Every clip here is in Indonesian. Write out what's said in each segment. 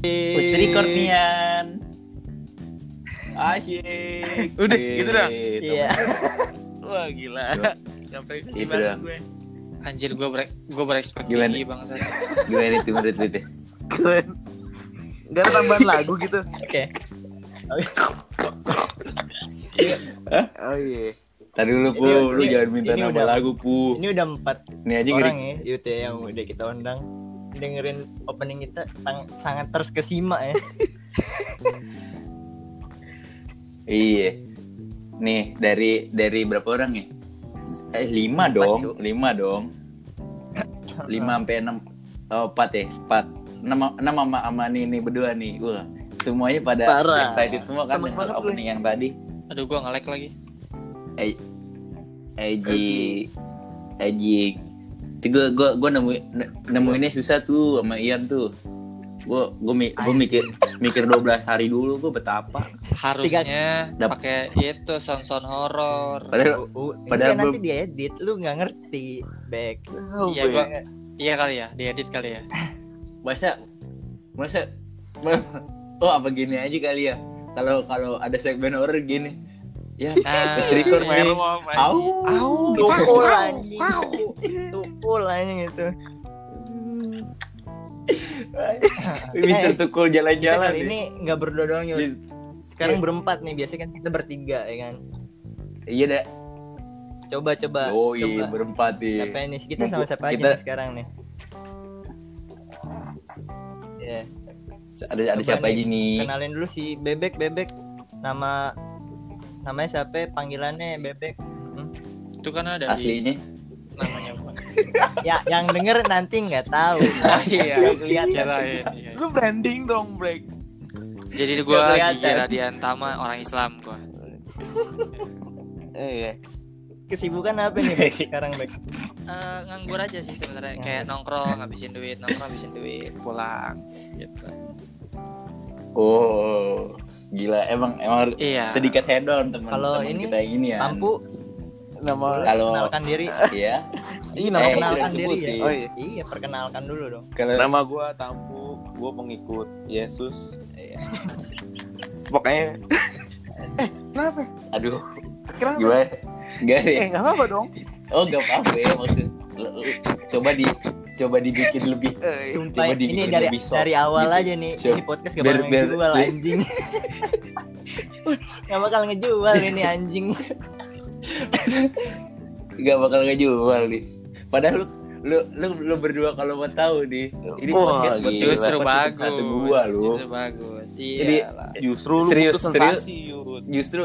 Puts record Nian. Asyik. Udah, gitu dah. Iya. Wah gila. Sampai sih Itu banget gue. Anjir gue ber gue berekspek Gimana? tinggi bangsa. Gimana itu menurut lu teh? Keren. Gak ada tambahan lagu gitu. Oke. Oh iya. Tadi dulu pu, Ini- lu ini- jangan minta ini nama udah- lagu pu. Ini udah empat Ini aja orang ngeri. ya Yute yang udah kita undang dengerin opening kita sang- sangat terkesima ya. Iya. Nih dari dari berapa orang ya? Eh lima Empat, dong, lima dong. Lima sampai enam. Oh empat ya, empat. Enam enam sama sama nih nih berdua nih. Wah, semuanya pada Parah. excited semua kan dengan banget opening yang tadi. Aduh gue nge-lag lagi. Eh, Eji, Eji. Itu gue gue gue nemu ne- nemuinnya susah tuh sama Ian tuh. Gue gue mi, gue mikir mikir 12 hari dulu gue betapa. Harusnya Dap- pakai itu sound-sound horor. Padahal Uh, ini Padahal kan nanti belum- diedit, lu nggak ngerti, back. Iya gua iya kali ya, diedit kali ya. masa masa oh apa gini aja kali ya kalau kalau ada segmen horror gini ya Ah, let's record iya. nih au Au. Tukul anjing. Tukul anjing itu. Mister Eh, Tukul jalan-jalan ini nggak berdua doang. Di- Sekarang Iya. berempat nih, biasanya kan kita bertiga ya kan. iya dah Coba coba. oh iya coba. berempat nih Siapa ini? Kita sama siapa aja Kita- nih sekarang nih? Ya, ada ada Coba siapa nih, aja nih kenalin dulu si Bebek Bebek. Nama namanya siapa? Panggilannya Bebek. Hmm. Itu kan ada di aslinya namanya gua. Ya, yang denger nanti nggak tahu. Ah, iya, Kelihatan. kirain. Iya. Lu branding dong, break. Jadi gue. Gigi Radiantama orang Islam gue. Eh, iya. Kesibukan apa nih Bek sekarang Bek? Eh, nganggur aja sih sebenarnya kayak nongkrong ngabisin duit nongkrong ngabisin duit pulang gitu oh gila emang emang Iya. sedikit head on teman Kalau ini, kita yang ini ya Tampu Nama Kalau- perkenalkan diri. ya Ini Eh, nama perkenalkan udah diri ya. Oh iya. Iya, perkenalkan dulu dong. kalau Nama gua Tampu, gua pengikut Yesus. Iya. Pokoknya Eh, kenapa? aduh Kenapa? gimana Gak Eh, enggak apa-apa dong. Oh gak apa-apa ya maksud coba di coba dibikin lebih Eh, Coba ini dibikin dari lebih soft dari awal gitu. aja nih. Siap. Ini podcast gak bakal biar- ngejual biar- anjing. gak bakal ngejual ini anjing. gak bakal ngejual nih. Padahal lu lu lu, lu berdua kalau mau tahu nih ini Wah, podcast gila. justru podcast bagus satu gua lu. justru bagus Jadi, iya lah justru lu Serius, butuh serius. sensasi, Yud. Justru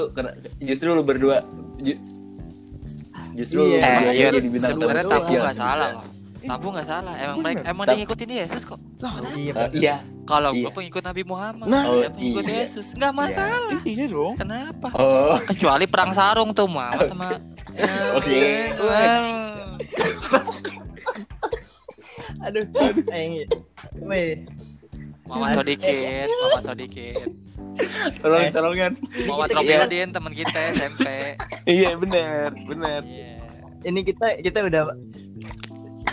justru lu berdua ju- justru Iya. lu eh berdua Yud, jadi bintang sebenarnya tamu nggak salah tamu nggak salah emang Bener. mereka emang dia ngikutin Yesus kok Iya, iya kalau Iya. gue pengikut Nabi Muhammad Nah. Oh, pengikut iya. Yesus nggak masalah Iya dong. kenapa oh kecuali perang sarung tuh Muhammad sama Oke. Aduh, aduh. Eh. Weh, Muhammad Sodikin Muhammad Sodikin tolong Eh. tolongan Muhammad kita- Robiudin teman kita SMP Iya, bener, bener. Iya. ini kita kita udah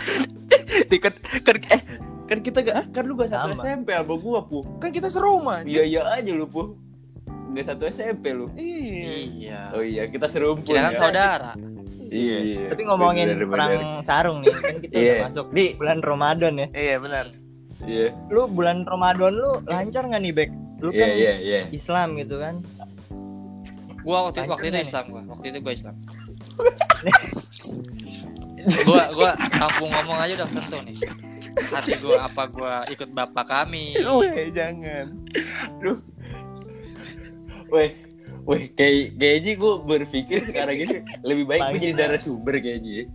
kan kan eh kan kita gak kan lu gak satu Sama. SMP apa gua pu Kan kita serumah. iya iya aja lu pu gak satu SMP lu Iya. iya oh iya kita serumpun kita kan ya. saudara iya iya tapi ngomongin Bener, bener. perang sarung nih kan kita Iya. udah masuk Nih. bulan Ramadan ya. Iya, benar. iya Lu bulan Ramadan lu lancar nggak nih, Bek? Lu iya kan iya iya Islam gitu kan. gua waktu itu waktu itu Islam gua waktu itu gua Islam gua gua kampung ngomong aja udah sentuh nih hati gua apa gua ikut bapak kami Weh, jangan. Weh, weh, kayak kayaknya gue berpikir sekarang ini lebih baik gue Bangsa. jadi narasumber kayaknya.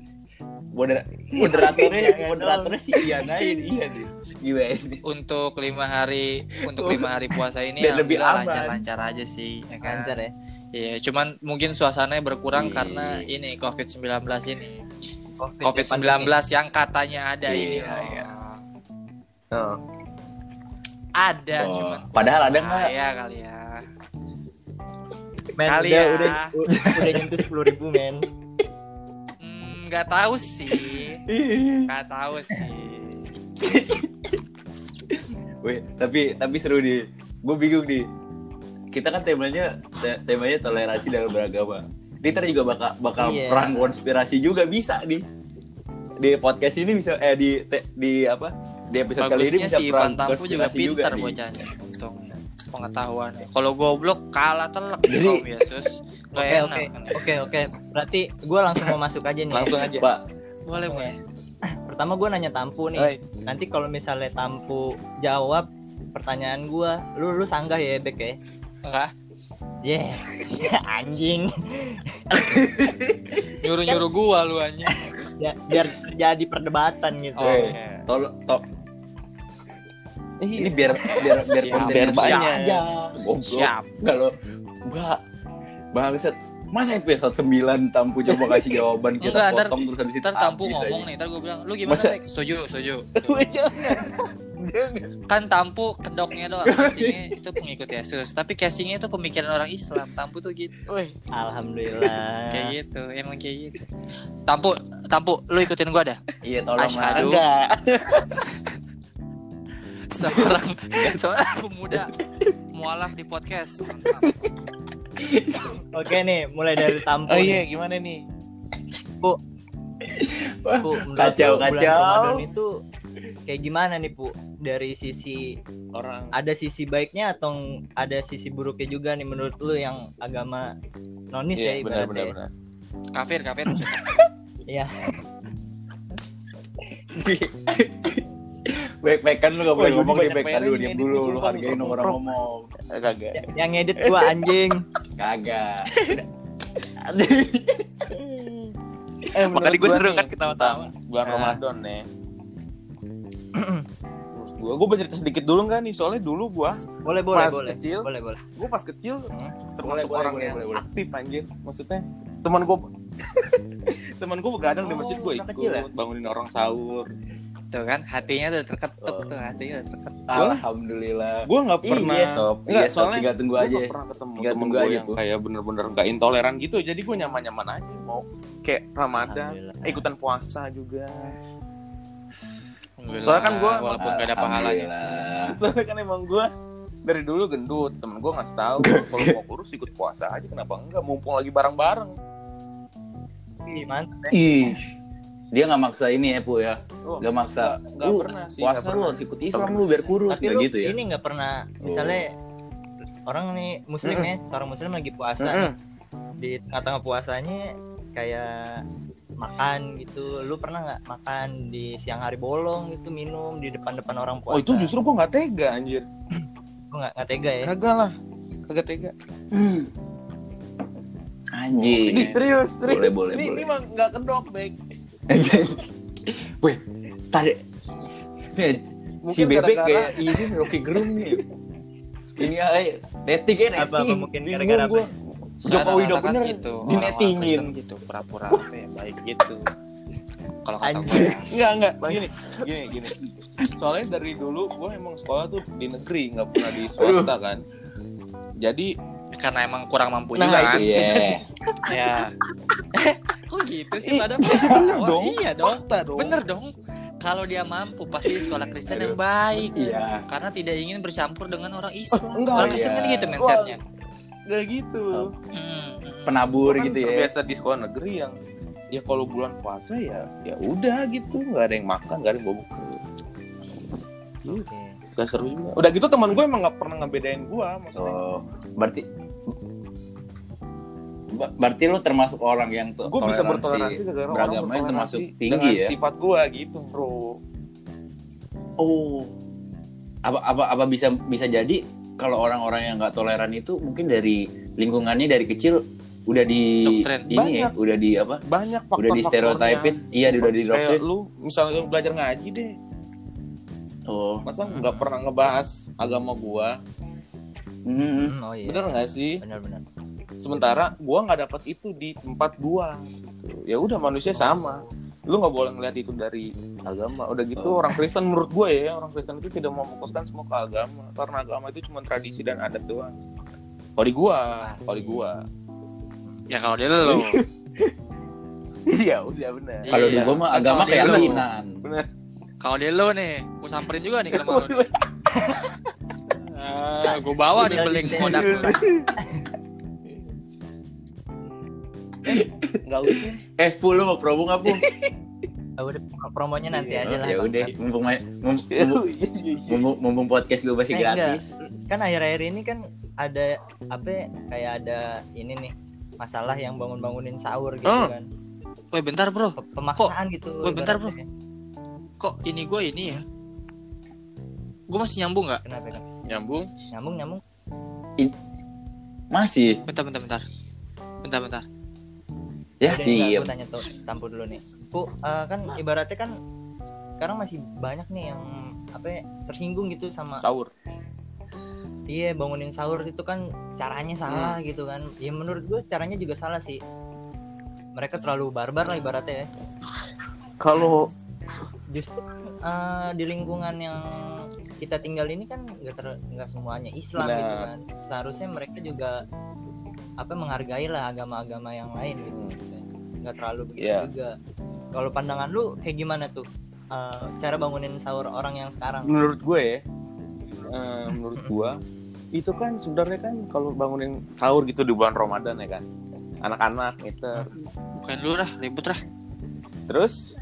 Moder moderatornya, moderatornya sih Ian aja nih, iya nih. Gimana untuk lima hari untuk lima hari puasa ini Biar lebih lancar-lancar aja sih ya kan? Lancar ya. Iya, cuman mungkin suasananya berkurang Iya. karena ini COVID-19 ini. Covid, COVID-19 yang katanya ada Iya, ini loh. iya. Oh. Ada Oh, cuman padahal ada nggak? Ya kali ya. Men, Kali udah, ya. udah, udah nyentuh sepuluh ribu men. Hmm, nggak tahu sih. Nggak tahu sih. Weh, tapi tapi seru nih. Gue bingung nih. Kita kan temanya te- temanya toleransi dalam beragama. Ntar juga bakal bakal Iya. perang konspirasi juga bisa nih. Di podcast ini bisa eh di te- di apa? Di episode kali ini Bagusnya bisa si perang Tampu juga konspirasi pintar nih. bocahnya. Untungnya pengetahuannya. Kalau goblok kalah telak Jadi- Om Yesus. Oke enak. oke ini. oke oke. Berarti gue langsung mau masuk aja nih. Langsung aja. Pak, Boleh, boleh. Pertama gue nanya Tampu nih. Oi. Nanti kalau misalnya Tampu jawab pertanyaan gue, lu lu sanggah ya Bek ya? Enggak. Yeah. anjing. Nyuruh-nyuruh gua lu anjing. Ya, biar terjadi perdebatan gitu. Oh, oke. tol to- Iya. ini biar biar biar Siap. Biar banyak. aja. Goblok. Siap. Kalau Mbak Bangsat Masa episode 9 Tampu coba kasih jawaban kita Enggak, ntar- potong terus habis itu Ntar Tampu ngomong aja. nih, ntar gue bilang, lu gimana Masa-? Setuju, setuju. Kan Tampu kedoknya doang, casingnya itu pengikut Yesus. Tapi casingnya itu pemikiran orang Islam. Tampu tuh gitu, Woi. Alhamdulillah. kayak gitu, emang kayak gitu. Tampu, Tampu, lu ikutin gua dah. Iya tolong. Enggak. Seorang seorang pemuda mualaf di podcast. Mantap. Oke nih, mulai dari Tampu. Oh nih. iya, gimana nih? Pu, menurut Kacau, lu bulan kacau. Ramadan itu kayak gimana nih, Pu? Dari sisi Orang ada sisi baiknya atau ada sisi buruknya juga nih menurut lu yang agama nonis ya Iya, benar ibaratnya. benar ya? benar. Kafir, kafir maksudnya. Iya. Baik-baik kan lu gak boleh ngomong nih baik dulu PR diam dulu lu hargain lu orang ngomong. Kagak. Ya- Yang edit gua anjing. Kagak. Eh, Makanya menurut gue gua seru nih, kan ketawa-tawa. Bulan Ah. Ramadan nih. Gua, gua bercerita sedikit dulu nggak nih? Soalnya dulu gua, Boleh, boleh, Pas boleh. kecil. Boleh, boleh. gua pas kecil Hmm. termasuk Boleh, orang boleh, yang boleh, boleh. aktif anjir. Maksudnya teman gua teman gua begadang di Oh, masjid gua anak ikut kecil ya? bangunin orang sahur. Tuh kan, hatinya tuh terketuk Oh. tuh, hatinya udah terketuk. Alhamdulillah. Gua nggak pernah Iya, sob. Enggak, Iya, sob. soalnya Tinggal tunggu gua aja. nggak pernah ketemu Tinggal temen tunggu gua aja, yang Bu. kayak bener-bener nggak intoleran gitu. Jadi gua nyaman-nyaman aja mau kayak Ramadan, ikutan puasa juga. Alhamdulillah, Soalnya kan gua- walaupun gak ada pahalanya. Soalnya kan emang gua dari dulu gendut, temen gua ngasih tahu kalau mau kurus ikut puasa aja kenapa enggak mumpung lagi bareng-bareng. Ih, mantap ya. Ih. Dia nggak maksa ini ya, Pu ya. Oh, Gak maksa. nggak- nggak Lu pernah sih, Puasa nggak lu pernah. harus ikut Islam lu biar kurus Tapi Nggak lu gitu ya. ini nggak pernah misalnya orang nih muslim ya, seorang muslim lagi puasa Mm-mm. di tengah-tengah puasanya kayak makan gitu. Lu pernah nggak makan di siang hari bolong gitu minum di depan-depan orang puasa? Oh itu justru gua nggak tega anjir. Gua nggak nggak tega ya. Kagak lah. Kagak tega. Hmm. Anjing. Ih, serius, serius. Boleh, boleh, ini, boleh. Ini mah nggak kedok, baik. Weh, tadi si Mungkin bebek kayak ini Rocky Gerung nih. Ini aja netting ya Apa, apa netting. mungkin gara-gara apa? Jokowi udah bener gitu, di orang-orang nettingin. Kristen gitu, pura-pura apa ya, baik gitu. Kalau kata Anjir. gue, Enggak, enggak. Gini, gini, gini. Soalnya dari dulu gue emang sekolah tuh di negeri, nggak pernah di swasta kan. Jadi, karena emang kurang mampu Nah, juga kan. Iya. Ya. Kok gitu sih Ih, pada? bener Oh, dong. Iya dong. fakta dong. Bener dong. Kalau dia mampu pasti di sekolah Kristen yang baik. Iya. Karena tidak ingin bercampur dengan orang Islam. enggak, orang Kristen kan iya. gitu mindsetnya. Nggak gitu. Hmm. Penabur kan gitu ya. Terbiasa di sekolah negeri yang ya kalau bulan puasa ya ya udah gitu nggak ada yang makan nggak ada yang bawa Oke. gak seru juga udah gitu teman gue emang nggak pernah ngebedain gue maksudnya Oh, berarti berarti lu termasuk orang yang to- gue bisa toleransi bertoleransi gara-gara orang beragamanya bertoleransi termasuk tinggi ya. sifat gue gitu bro Oh. Apa apa apa bisa bisa jadi kalau orang-orang yang nggak toleran itu mungkin dari lingkungannya dari kecil udah di Doktrin. ini ya, Banyak. udah di apa? banyak faktor udah di stereotipin. Iya, udah di kayak doktrin. lu misalnya lu belajar ngaji deh Oh. masa nggak pernah ngebahas agama gue Hmm. Hmm, oh iya. bener nggak sih Benar-benar. sementara gua nggak dapat itu di tempat gua ya udah manusia sama lu nggak boleh ngeliat itu dari agama udah gitu Oh. orang Kristen menurut gue ya orang Kristen itu tidak memfokuskan semua ke agama karena agama itu cuma tradisi dan adat doang kalau di gua kalau di gua Ya kalau dia lu. iya udah benar Kalau di Iya. gua mah agama kalau dia lu. keyakinan. benar Kalau dia lu nih, gua samperin juga nih ke rumah lu. nih. Ah, gue bawa nih beling kodak lu. Nggak usah. Eh, Pu, lu mau promo nggak, Pu? Ah, udah promonya nanti Iya, aja lah ya udah, mumpung, mumpung, mumpung, mumpung, mumpung podcast lu masih Eh, enggak. gratis. kan akhir-akhir ini kan ada apa ya, kayak ada ini nih masalah yang bangun-bangunin sahur gitu Oh. kan Woi bentar bro, Pe- pemaksaan gitu Woi, bentar, bro. kok ini gue ini ya? Gue masih nyambung nggak? kenapa kenapa? Nyambung. nyambung nyambung Masih. Bentar bentar bentar. Bentar bentar. Ya, Udah, diem. gua tanya tuh tampu dulu nih bu eh, kan ibaratnya kan sekarang masih banyak nih yang apa ya, tersinggung gitu sama Sahur. iya bangunin sahur itu kan caranya salah Hmm. gitu kan ya menurut gue caranya juga salah sih mereka terlalu barbar lah ibaratnya ya Kalau justru eh, di lingkungan yang kita tinggal ini kan nggak nggak semuanya Islam Benar. gitu kan seharusnya mereka juga apa menghargai lah agama-agama yang lain gitu nggak terlalu begitu Iya. juga kalau pandangan lu kayak gimana tuh eh, cara bangunin sahur orang yang sekarang menurut gue ya, eh, menurut gue itu kan sebenarnya kan kalau bangunin sahur gitu di bulan Ramadan ya kan, anak-anak ngiter. Bukan lu lah, ribut lah. Terus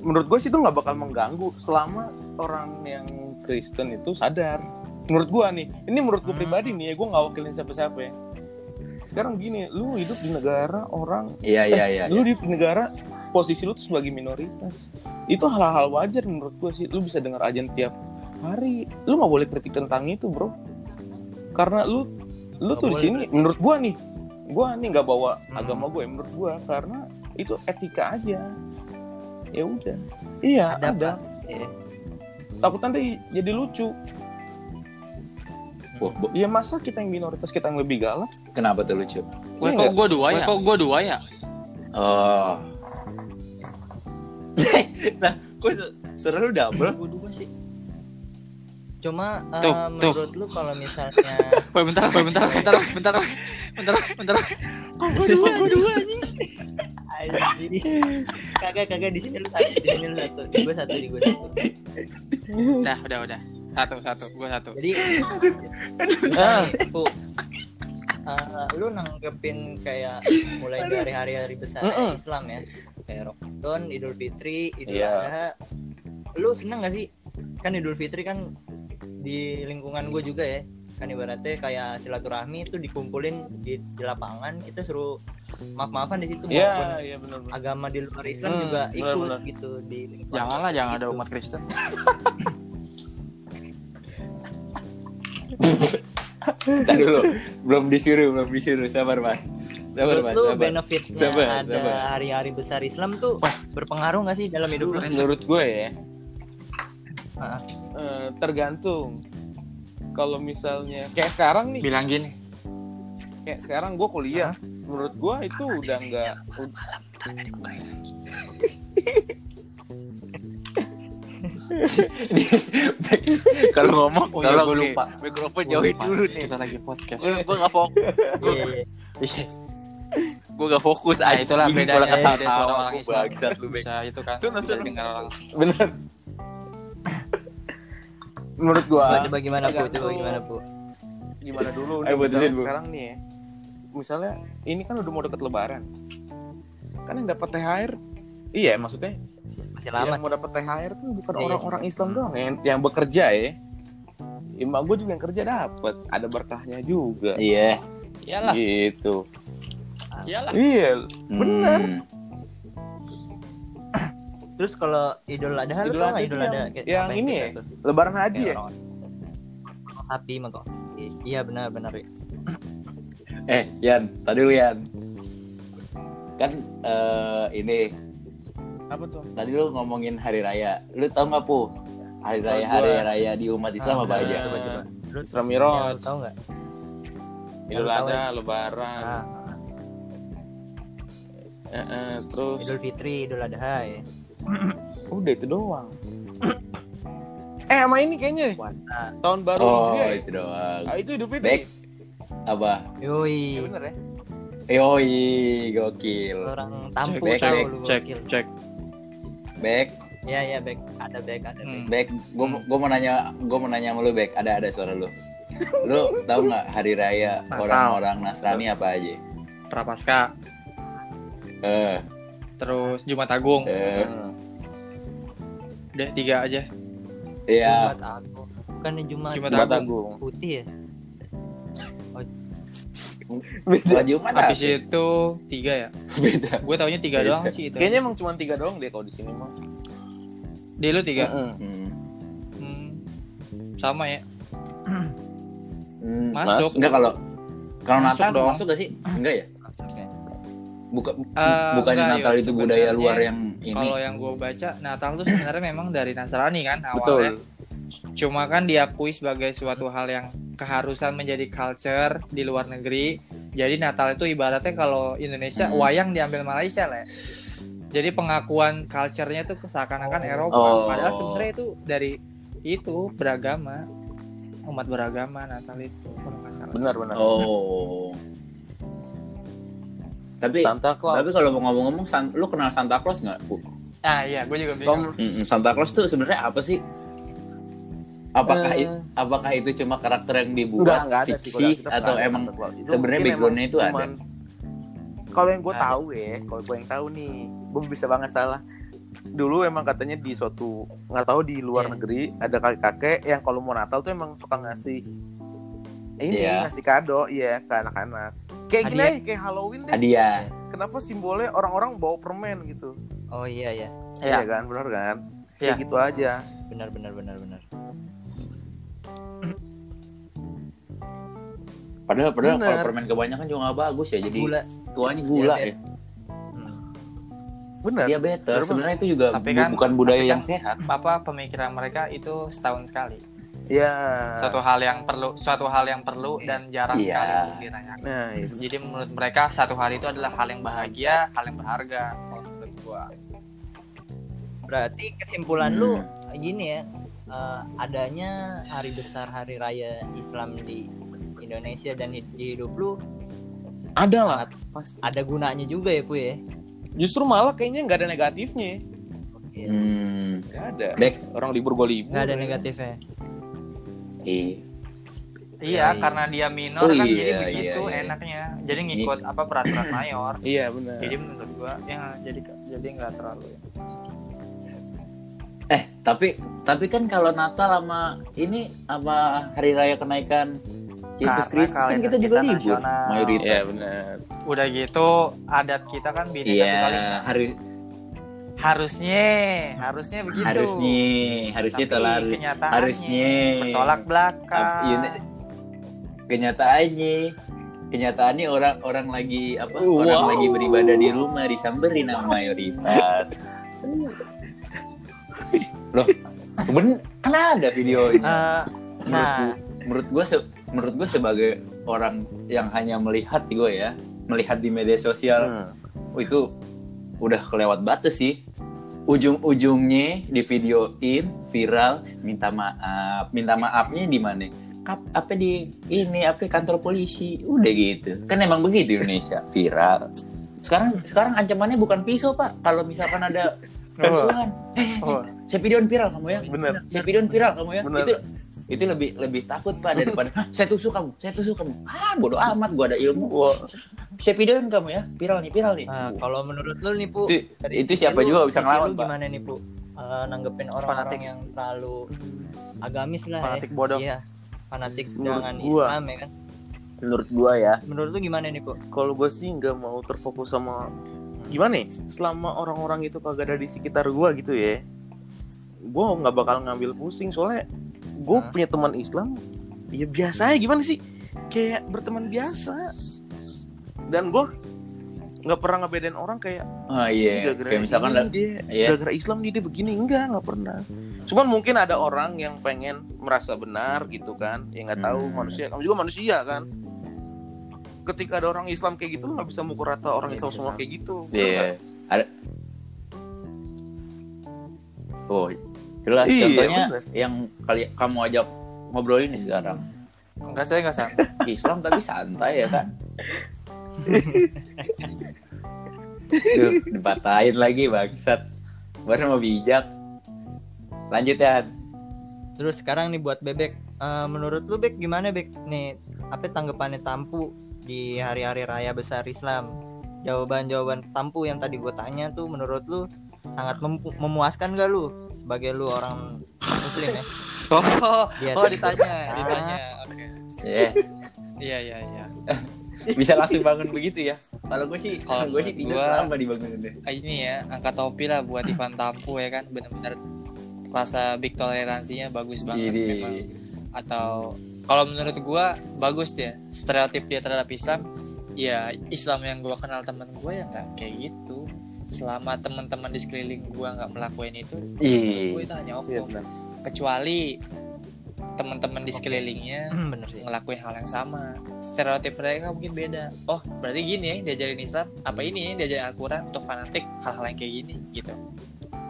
menurut gue sih itu nggak bakal mengganggu selama orang yang Kristen itu sadar. Menurut gue nih, ini menurut gue Hmm. pribadi nih ya, gue nggak wakilin siapa-siapa ya. Sekarang gini, lu hidup di negara orang Iya, iya, iya. lu di negara posisi lu tuh sebagai minoritas. Itu hal-hal wajar menurut gue sih lu bisa dengar ajan tiap hari. Lu nggak boleh kritik tentang itu bro. Karena lu lu Nggak tuh di sini menurut gue nih gue nih nggak bawa Hmm. agama gue menurut gue karena itu etika aja. Ya udah. Iya Ada ada? Iya. takut nanti jadi lucu. Wah, bo- ya masa kita yang minoritas kita yang lebih galak kenapa tuh lucu? Iya kok gue dua ya? Kok gue dua ya? Oh. nah, kok se- seru lu double? Gue dua sih. cuma eh, Tuh, tuh. menurut lu kalau misalnya Woi bentar, woi bentar, bentar, bentar, bentar, bentar. Kok gue dua, gue dua anjing. Anjing. kagak kagak di sini lu satu di sini lu satu di gue satu di gue satu Udah, udah, udah. Satu, satu, gue satu. jadi Ah. Bu, eh, lu nanggepin kayak mulai dari hari-hari besar Mm-mm. Islam ya kayak Ramadan, Idul Fitri, Idul Iya. Adha lu seneng gak sih kan Idul Fitri kan di lingkungan gue juga ya kan ibaratnya kayak silaturahmi itu dikumpulin di, di lapangan kita suruh maaf-maafan di situ Iya, maupun iya benar. agama di luar Islam Hmm, juga ikut benar-benar. gitu di lingkungan Janganlah, jangan ada Gitu. umat Kristen. Tadi dulu, belum disuruh, belum disuruh. Sabar, Mas. Sabar, Mas. lu Sabar. benefitnya Sabar, ada sabar. hari-hari besar Islam tuh berpengaruh gak sih dalam hidup lu? menurut gue ya eh, tergantung kalau misalnya kayak sekarang nih Bilang gini. kayak sekarang gue kuliah menurut gue itu udah nggak Kalau ngomong, Oh iya, kalau gua nih, lupa. Mikrofon Gua jauhin lupa, dulu nih. Kita lagi podcast. Gue gue nggak fokus, Iya, iya. Gue nggak fokus. Nah, itulah anjing. bedanya Kalau kata suara orang Islam. Bangsat lu, Bek. Bisa itu kan. Sunnah, Bisa dengar orang. bener menurut gue Coba, coba gimana bu? Coba gimana bu? gimana dulu Ayo, nih misalnya Bu. sekarang nih ya misalnya ini kan udah mau deket lebaran kan yang dapat THR iya maksudnya Masih lama. yang mau dapat THR tuh bukan Iya, orang-orang Islam doang yang, yang bekerja ya Emak gue juga yang kerja dapat ada berkahnya juga Iya. Iyalah, gitu iyalah. iya bener Hmm. Terus kalau Idul Adha Idul Adha Idul Adha? yang- Kayak yang ini kita ya? tuh? lebaran haji ya Potong sapi motong. Iya benar benar. ya. Eh, Yan, tadi lu Yan. Kan eh, ini apa tuh tadi lu ngomongin hari raya. Lu tau nggak pu? Hari raya Gua- hari raya di umat Islam Ah, apa aja? Coba coba. Lu Isra ya, Miraj lu tahu nggak? Idul Adha ya? lebaran Ah, Eh, eh, terus Idul Fitri, Idul Adha ya. udah itu doang eh sama ini kayaknya Puasa. tahun baru Oh, Hijriah ya? itu doang. Ah, itu Idul Back. Fitri Apa? ya Yoi. bener ya Yoi, gokil. Orang tampu Cek, tahu cek, lu cek gokil. cek Back. Iya iya back ada back ada back. Hmm. Bek, gue gue mau nanya, gue mau nanya sama lu Bek, ada ada suara lu. Lu tahu nggak hari raya orang-orang Nasrani apa aja? Prapaskah, Eh, terus Jumat Agung. eh, Udah tiga aja. iya. Jumat Agung. Bukannya Jumat, Jumat Jumat Agung. Agung. putih ya? Wah, Jumat apa? Habis itu tiga ya. Beda. Gue taunya tiga Beda. doang sih itu. Kayaknya emang cuma tiga doang deh kalau di sini mah. Di lu tiga. Mm-mm. Hmm. Hmm. Sama ya. Hmm, Masuk. Enggak kalau kalau Masuk Natal dong. masuk gak sih? Enggak ya? Oke. Buka, Eh, bukannya enggak, Natal Yud. itu budaya luar yang ini. Kalau yang gue baca Natal tuh sebenarnya memang dari Nasrani kan Betul. Cuma kan diakui sebagai suatu hal yang keharusan menjadi culture di luar negeri. Jadi Natal itu ibaratnya kalau Indonesia Hmm. wayang diambil Malaysia lah. Jadi pengakuan culture-nya tuh seakan-akan Eropa. Oh. Padahal sebenarnya itu dari itu beragama umat beragama Natal itu kalau nggak salah. Benar benar. Oh. Tapi Santa Claus. tapi kalau mau ngomong-ngomong, San- lu kenal Santa Claus nggak? Ah iya, gue juga bingung. Tom, Santa Claus tuh sebenarnya apa sih? Apakah i- apakah itu cuma karakter yang enggak dibuat enggak ada sih fiksi atau ada emang sebenarnya backgroundnya emang itu ada? Kalau yang gue Ada. tahu ya, kalau gue yang tahu nih, gue bisa banget salah. Dulu emang katanya di suatu nggak tahu di luar Iya. negeri ada kakek-kakek yang kalau mau Natal tuh emang suka ngasih ini Iya. ngasih kado iya ke anak-anak. Kayak gini aja, kayak Halloween deh. hadiah? Kenapa simbolnya orang-orang bawa permen gitu? Oh iya ya. Iya Iya. kan, benar kan? Iya. Kayak gitu aja. Benar benar benar benar. Padahal padahal Bener. kalau permen kebanyakan juga nggak bagus ya. Jadi Gula. tuanya gula ya. Hmm. Benar. Diabetes. Bener Sebenarnya itu juga Tapi bu- kan- bukan budaya tapi kan- yang sehat. Apa pemikiran mereka itu setahun sekali. Iya. Suatu hal yang perlu, suatu hal yang perlu dan jarang Iya. sekali untuk dirayakan. Nah, itu. Jadi menurut mereka satu hari itu adalah hal yang bahagia, hal yang berharga. Kalau menurut gua. Berarti kesimpulan Hmm. lu gini ya. eh, adanya hari besar hari raya Islam di Indonesia dan di hidup lu Ada lah. Pasti. ada gunanya juga ya, Pu ya. Justru malah kayaknya nggak ada negatifnya. Oke. Hmm. Nggak ada. Back. Orang libur gue libur. Nggak ada ya. negatifnya. Iya. Iya, iya. karena dia minor Oh, kan iya, jadi iya, begitu iya. enaknya. Jadi ngikut apa peraturan mayor. Iya benar. Jadi menurut gua ya jadi jadi nggak terlalu ya. Eh, tapi tapi kan kalau Natal sama ini sama hari raya kenaikan Yesus Karena Kristus kan kalender kita juga kita libur nasional. mayoritas. Iya benar. Udah gitu adat kita kan bineka Iya, hari Harusnya, harusnya begitu. harusnya harusnya Tapi telah kenyataannya harusnya bertolak belakang. Iya, kenyataannya kenyataannya orang orang lagi apa Wow. orang lagi beribadah di rumah disamberin sama mayoritas loh ben kan ada videonya Eh, nah, menurut gue menurut gue sebagai orang yang hanya melihat gue ya melihat di media sosial Hmm. oh, itu udah kelewat batas sih. Ujung-ujungnya di videoin viral minta maaf. Minta maafnya di mana? Kap, apa di ini apa kantor polisi? Udah gitu. Kan emang begitu Indonesia. Viral. Sekarang sekarang ancamannya bukan pisau pak. Kalau misalkan ada kerusuhan eh, eh, Oh, saya videoin viral kamu ya. Benar. saya videoin viral kamu ya. Bener. itu itu lebih lebih takut pak daripada "Hah, saya tusuk kamu saya tusuk kamu ah bodoh amat gua ada ilmu Wah, saya videoin kamu ya viral nih viral nih nah, kalau menurut lu nih, Pu, itu, itu siapa lu- juga bisa ngelawan pak gimana nih, Pu? Eh, nanggepin orang-orang Fanatik. yang terlalu agamis lah Fanatik ya. bodoh. Iya. Fanatik Menurut dengan gua. Islam ya kan. menurut gua ya, Menurut lu gimana nih, Pu? kalau gue sih nggak mau terfokus sama gimana ya? Selama orang-orang itu kagak ada di sekitar gua gitu ya, gue nggak bakal ngambil pusing soalnya gue Hah? punya teman Islam, ya biasa aja gimana sih? Kayak berteman biasa. Dan gue nggak pernah ngebedain orang kayak ah iya gara-gara kayak misalkan ini dia iya gara-gara Islam dia, dia begini enggak nggak pernah cuman mungkin ada orang yang pengen merasa benar gitu kan yang nggak tahu Hmm. manusia kamu juga manusia kan ketika ada orang Islam kayak gitu nggak bisa mukul rata orang Iya, Islam semua kayak gitu iya ada oh jelas Iya, contohnya bener. yang kali kamu ajak ngobrol ini sekarang Enggak saya enggak santai. Islam tapi santai ya kan Tuh, dipatahin lagi bangsat baru mau bijak Lanjut ya. Terus sekarang nih buat bebek, Eh, menurut lu bek gimana bek? Nih apa tanggapannya Tampu di hari-hari raya besar Islam? Jawaban-jawaban Tampu yang tadi gue tanya tuh menurut lu sangat mem- memuaskan gak lu sebagai lu orang muslim ya? Oh, Dia oh tadi- ditanya, Ah. ditanya. Oke. Ya, Iya, iya, iya. bisa langsung bangun begitu ya. Kalau gue sih, Kalau gue sih tidur gua- lama dibangunin deh. Ah, Ini ya, angkat topi lah buat Ivan Tampu ya kan, bener-bener rasa big toleransinya bagus banget Jadi, memang. Atau kalau menurut gua bagus dia stereotip dia terhadap Islam. Ya Islam yang gua kenal temen gue ya nggak kayak gitu. Selama teman-teman di sekeliling gua nggak melakukan itu, iya. gue itu hanya Iya, oknum. benar. Kecuali teman-teman di sekelilingnya Bener sih. ngelakuin hal yang sama stereotip mereka mungkin beda oh berarti gini ya diajarin Islam apa ini ya diajarin Al-Quran untuk fanatik hal-hal yang kayak gini gitu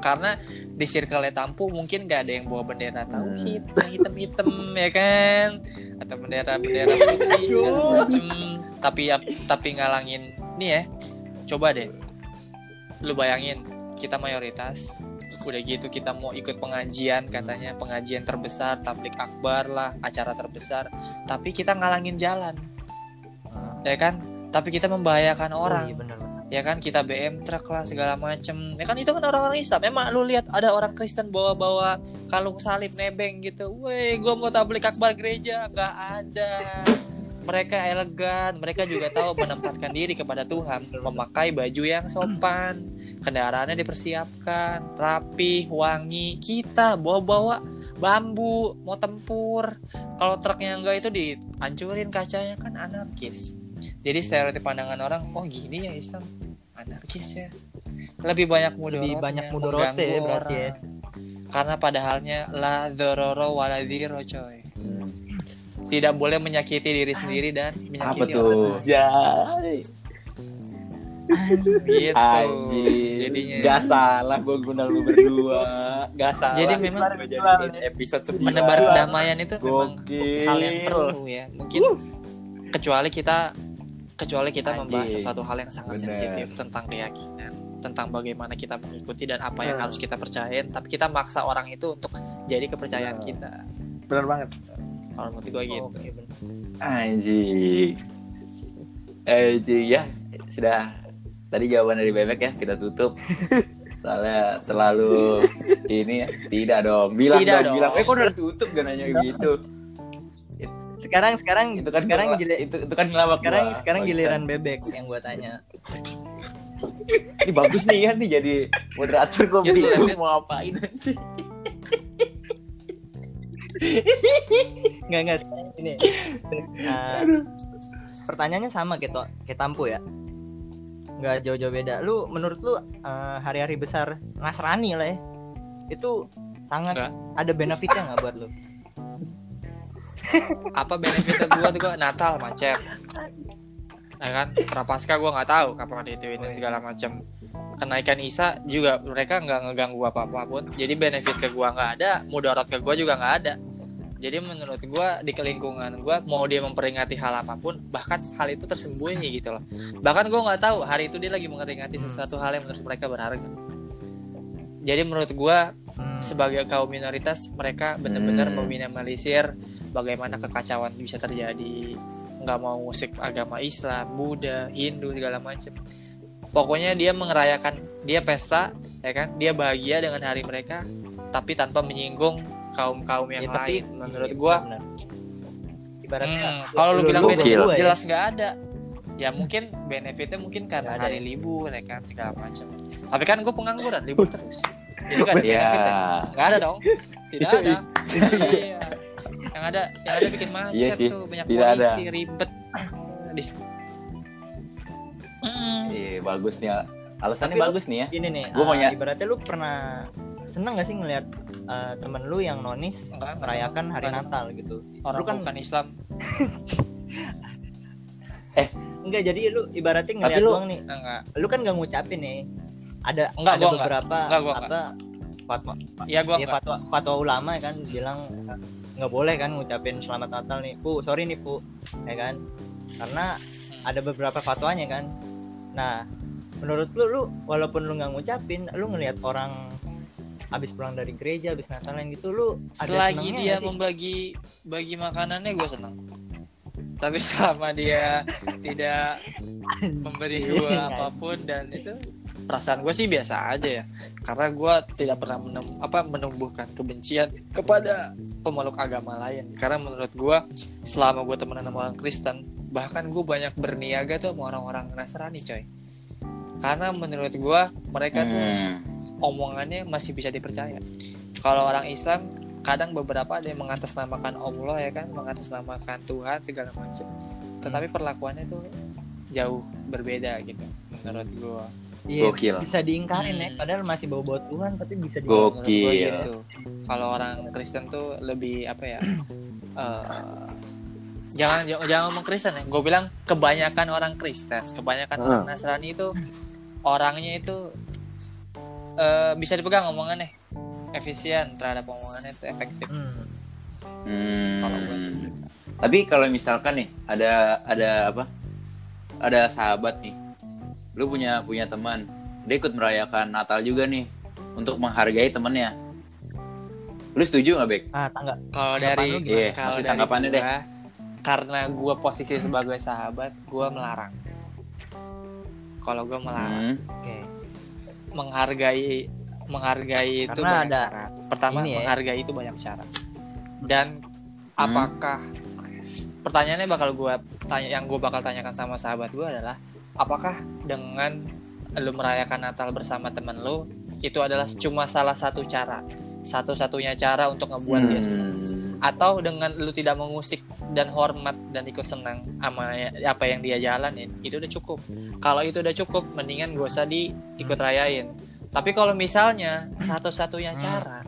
karena di circle tampu mungkin gak ada yang bawa bendera tauhid yang hitam-hitam ya kan atau bendera bendera putih macem tapi tapi ngalangin nih ya coba deh lu bayangin kita mayoritas udah gitu kita mau ikut pengajian katanya. Pengajian terbesar tablik akbar lah acara terbesar. Tapi kita ngalangin jalan. Ya kan? Tapi kita membahayakan orang. Oh, iya bener, bener. ya kan? Kita BM truk lah segala macem. Ya kan? Itu kan orang-orang Islam. Emang lu lihat ada orang Kristen bawa-bawa kalung salib nebeng gitu. Weh gua mau tablik akbar gereja. Nggak ada mereka elegan mereka juga tahu menempatkan diri kepada Tuhan memakai baju yang sopan kendaraannya dipersiapkan rapi wangi kita bawa-bawa bambu mau tempur kalau truknya enggak itu dihancurin kacanya kan anarkis jadi stereotip pandangan orang oh gini ya Islam anarkis ya lebih banyak mudorotnya Lebih banyak mengganggu ya berarti ya. karena padahalnya la dororo waladiro coy Hmm. Tidak boleh menyakiti diri sendiri dan Apa menyakiti tuh? orang Jai. gitu Anjir. jadinya Gak salah gue guna lu berdua. Gak salah. Jadi memang episode 9. menebar kedamaian itu memang Gokil. hal yang perlu ya mungkin kecuali kita kecuali kita membahas Anjing. sesuatu hal yang sangat Bener. sensitif tentang keyakinan tentang bagaimana kita mengikuti dan apa yang Hmm. harus kita percayain tapi kita maksa orang itu untuk jadi kepercayaan Bener. kita Benar banget. Kalau menurut gue gitu Oke, bener. Anjing. Anjing ya. Sudah tadi jawaban dari bebek ya kita tutup. Soalnya terlalu ini ya. Tidak dong. Bilang Tidak dong, dong. bilang. Eh kok udah tutup gak nanya gitu. Sekarang sekarang Itu kan sekarang gili- itu, itu kan ngelawak sekarang gua. sekarang giliran bebek yang gua tanya. Ini bagus nih kan nih jadi moderator gue Gitu, bingung mau apain anjing. Enggak enggak ini. Nah, pertanyaannya sama kayak to- kayak tampu ya. Enggak jauh-jauh beda. Lu menurut lu eh, hari-hari besar Nasrani lah ya. Itu sangat Enggak. ada benefitnya nggak buat lu? apa benefitnya gue tuh gue Natal macet ya kan prapaskah gue nggak tahu kapan dituin dan segala macam kenaikan Isa juga mereka nggak ngeganggu apa apa pun jadi benefit ke gue nggak ada mudarat ke gue juga nggak ada jadi menurut gue di kelingkungan gue mau dia memperingati hal apa pun bahkan hal itu tersembunyi gitu loh. Bahkan gue nggak tahu hari itu dia lagi memperingati sesuatu hal yang menurut mereka berharga. Jadi menurut gue Hmm, sebagai kaum minoritas mereka benar-benar Hmm. meminimalisir bagaimana kekacauan bisa terjadi. Nggak mau musik agama Islam Buddha Hindu segala macam pokoknya dia mengerayakan dia pesta ya kan? Dia bahagia dengan hari mereka tapi tanpa menyinggung kaum kaum yang ya, tapi lain menurut iya, gua benar. ibaratnya hmm, kalau lu bilang benefit Gua ya. jelas nggak ada ya mungkin benefitnya mungkin karena ada hari ya. libur ya kan segala macam tapi kan gue pengangguran libur terus jadi kan Ya. benefitnya nggak ada dong tidak ada iya yang ada yang ada bikin macet Iya sih, tuh banyak tidak ada. polisi ribet di Mm. Iya bagus nih. Alasannya Tapi lu- bagus nih ya. Ini nih, Gua mau eh, nya- ibaratnya lu pernah seneng gak sih ngelihat eh, temen lu yang nonis Enggak, enggak merayakan hari Enggak. Natal gitu? orang lu kan bukan Islam enggak jadi lu ibaratnya ngeliat lu- doang nih. enggak Lu kan gak ngucapin nih. Ada Enggak, ada gua enggak. beberapa Enggak, gua apa fatwa ya gua ya, enggak fatwa fatwa ulama kan bilang nggak boleh kan ngucapin selamat Natal nih. Pu, sorry nih, Pu. Ya kan? Karena ada beberapa fatwanya kan. Nah, menurut lu lu walaupun lu nggak ngucapin, lu ngelihat orang abis pulang dari gereja abis Natalan gitu lu ada selagi dia membagi bagi makanannya gue senang tapi selama dia tidak memberi gue Iya, apa pun dan itu perasaan gue sih biasa aja ya. Karena gue tidak pernah menem- apa menumbuhkan kebencian kepada pemeluk agama lain. Karena menurut gue selama gue temenan sama orang Kristen bahkan gue banyak berniaga tuh sama orang-orang Nasrani coy. Karena menurut gue mereka tuh Hmm. Omongannya masih bisa dipercaya. Kalau orang Islam kadang beberapa ada yang mengatasnamakan Allah ya kan, mengatasnamakan Tuhan segala macam. Tetapi perlakuannya tuh jauh berbeda gitu menurut gua. Iya, Gokil. bisa diingkarin ya Hmm. padahal masih bawa bawa Tuhan tapi bisa di Gokil. Menurut gua Iya. gitu. Kalau orang Kristen tuh lebih apa ya? eh, jangan jangan jangan ngomong Kristen ya. Gue bilang kebanyakan orang Kristen, kebanyakan Hmm. orang Nasrani itu orangnya itu eh, bisa dipegang omongannya efisien terhadap omongannya itu efektif. Hmm. Hmm. Kalau. Tapi kalau misalkan nih ada ada apa? Ada sahabat nih. Lu punya punya teman. Dia ikut merayakan Natal juga nih untuk menghargai temennya. Lu setuju nggak, Bek? Ah, tangga. Kalau dari? Iya, kalau dari tanggapannya gua, deh. karena gua posisi sebagai sahabat, gua melarang. Kalau gua melarang, Hmm. Oke. Menghargai menghargai itu Karena banyak ada syarat. Pertama, ya. menghargai itu banyak syarat. Dan Hmm. apakah pertanyaannya bakal gua tanya yang gua bakal tanyakan sama sahabat gua adalah apakah dengan lu merayakan Natal bersama temen lu itu adalah cuma salah satu cara, satu-satunya cara untuk ngebuat dia Hmm. Atau dengan lu tidak mengusik dan hormat dan ikut senang sama apa yang dia jalanin itu udah cukup. Kalau itu udah cukup mendingan gak usah diikut rayain. Tapi kalau misalnya satu-satunya cara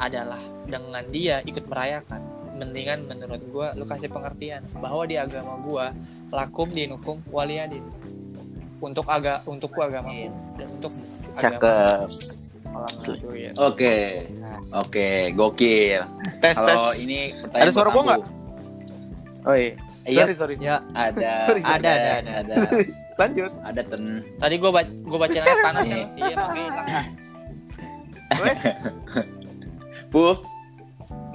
adalah dengan dia ikut merayakan mendingan menurut gua lu kasih pengertian bahwa di agama gua lakum dinukum waliyadin untuk aga untukku agamaku dan untuk Cakep. Alhamdulillah. Oke. Oke, gokil. Tes tes. Kalau ini pertanyaan Ada suara gua nggak? aku. Oh iya. Iya, Sorry sorry. Ya, ada, Sorry, sorry. ada, Ada, ada, ada, ada, Lanjut. ada ten. Tadi gua baca gua baca ayat panas kan. Iya, makanya hilang. Puh,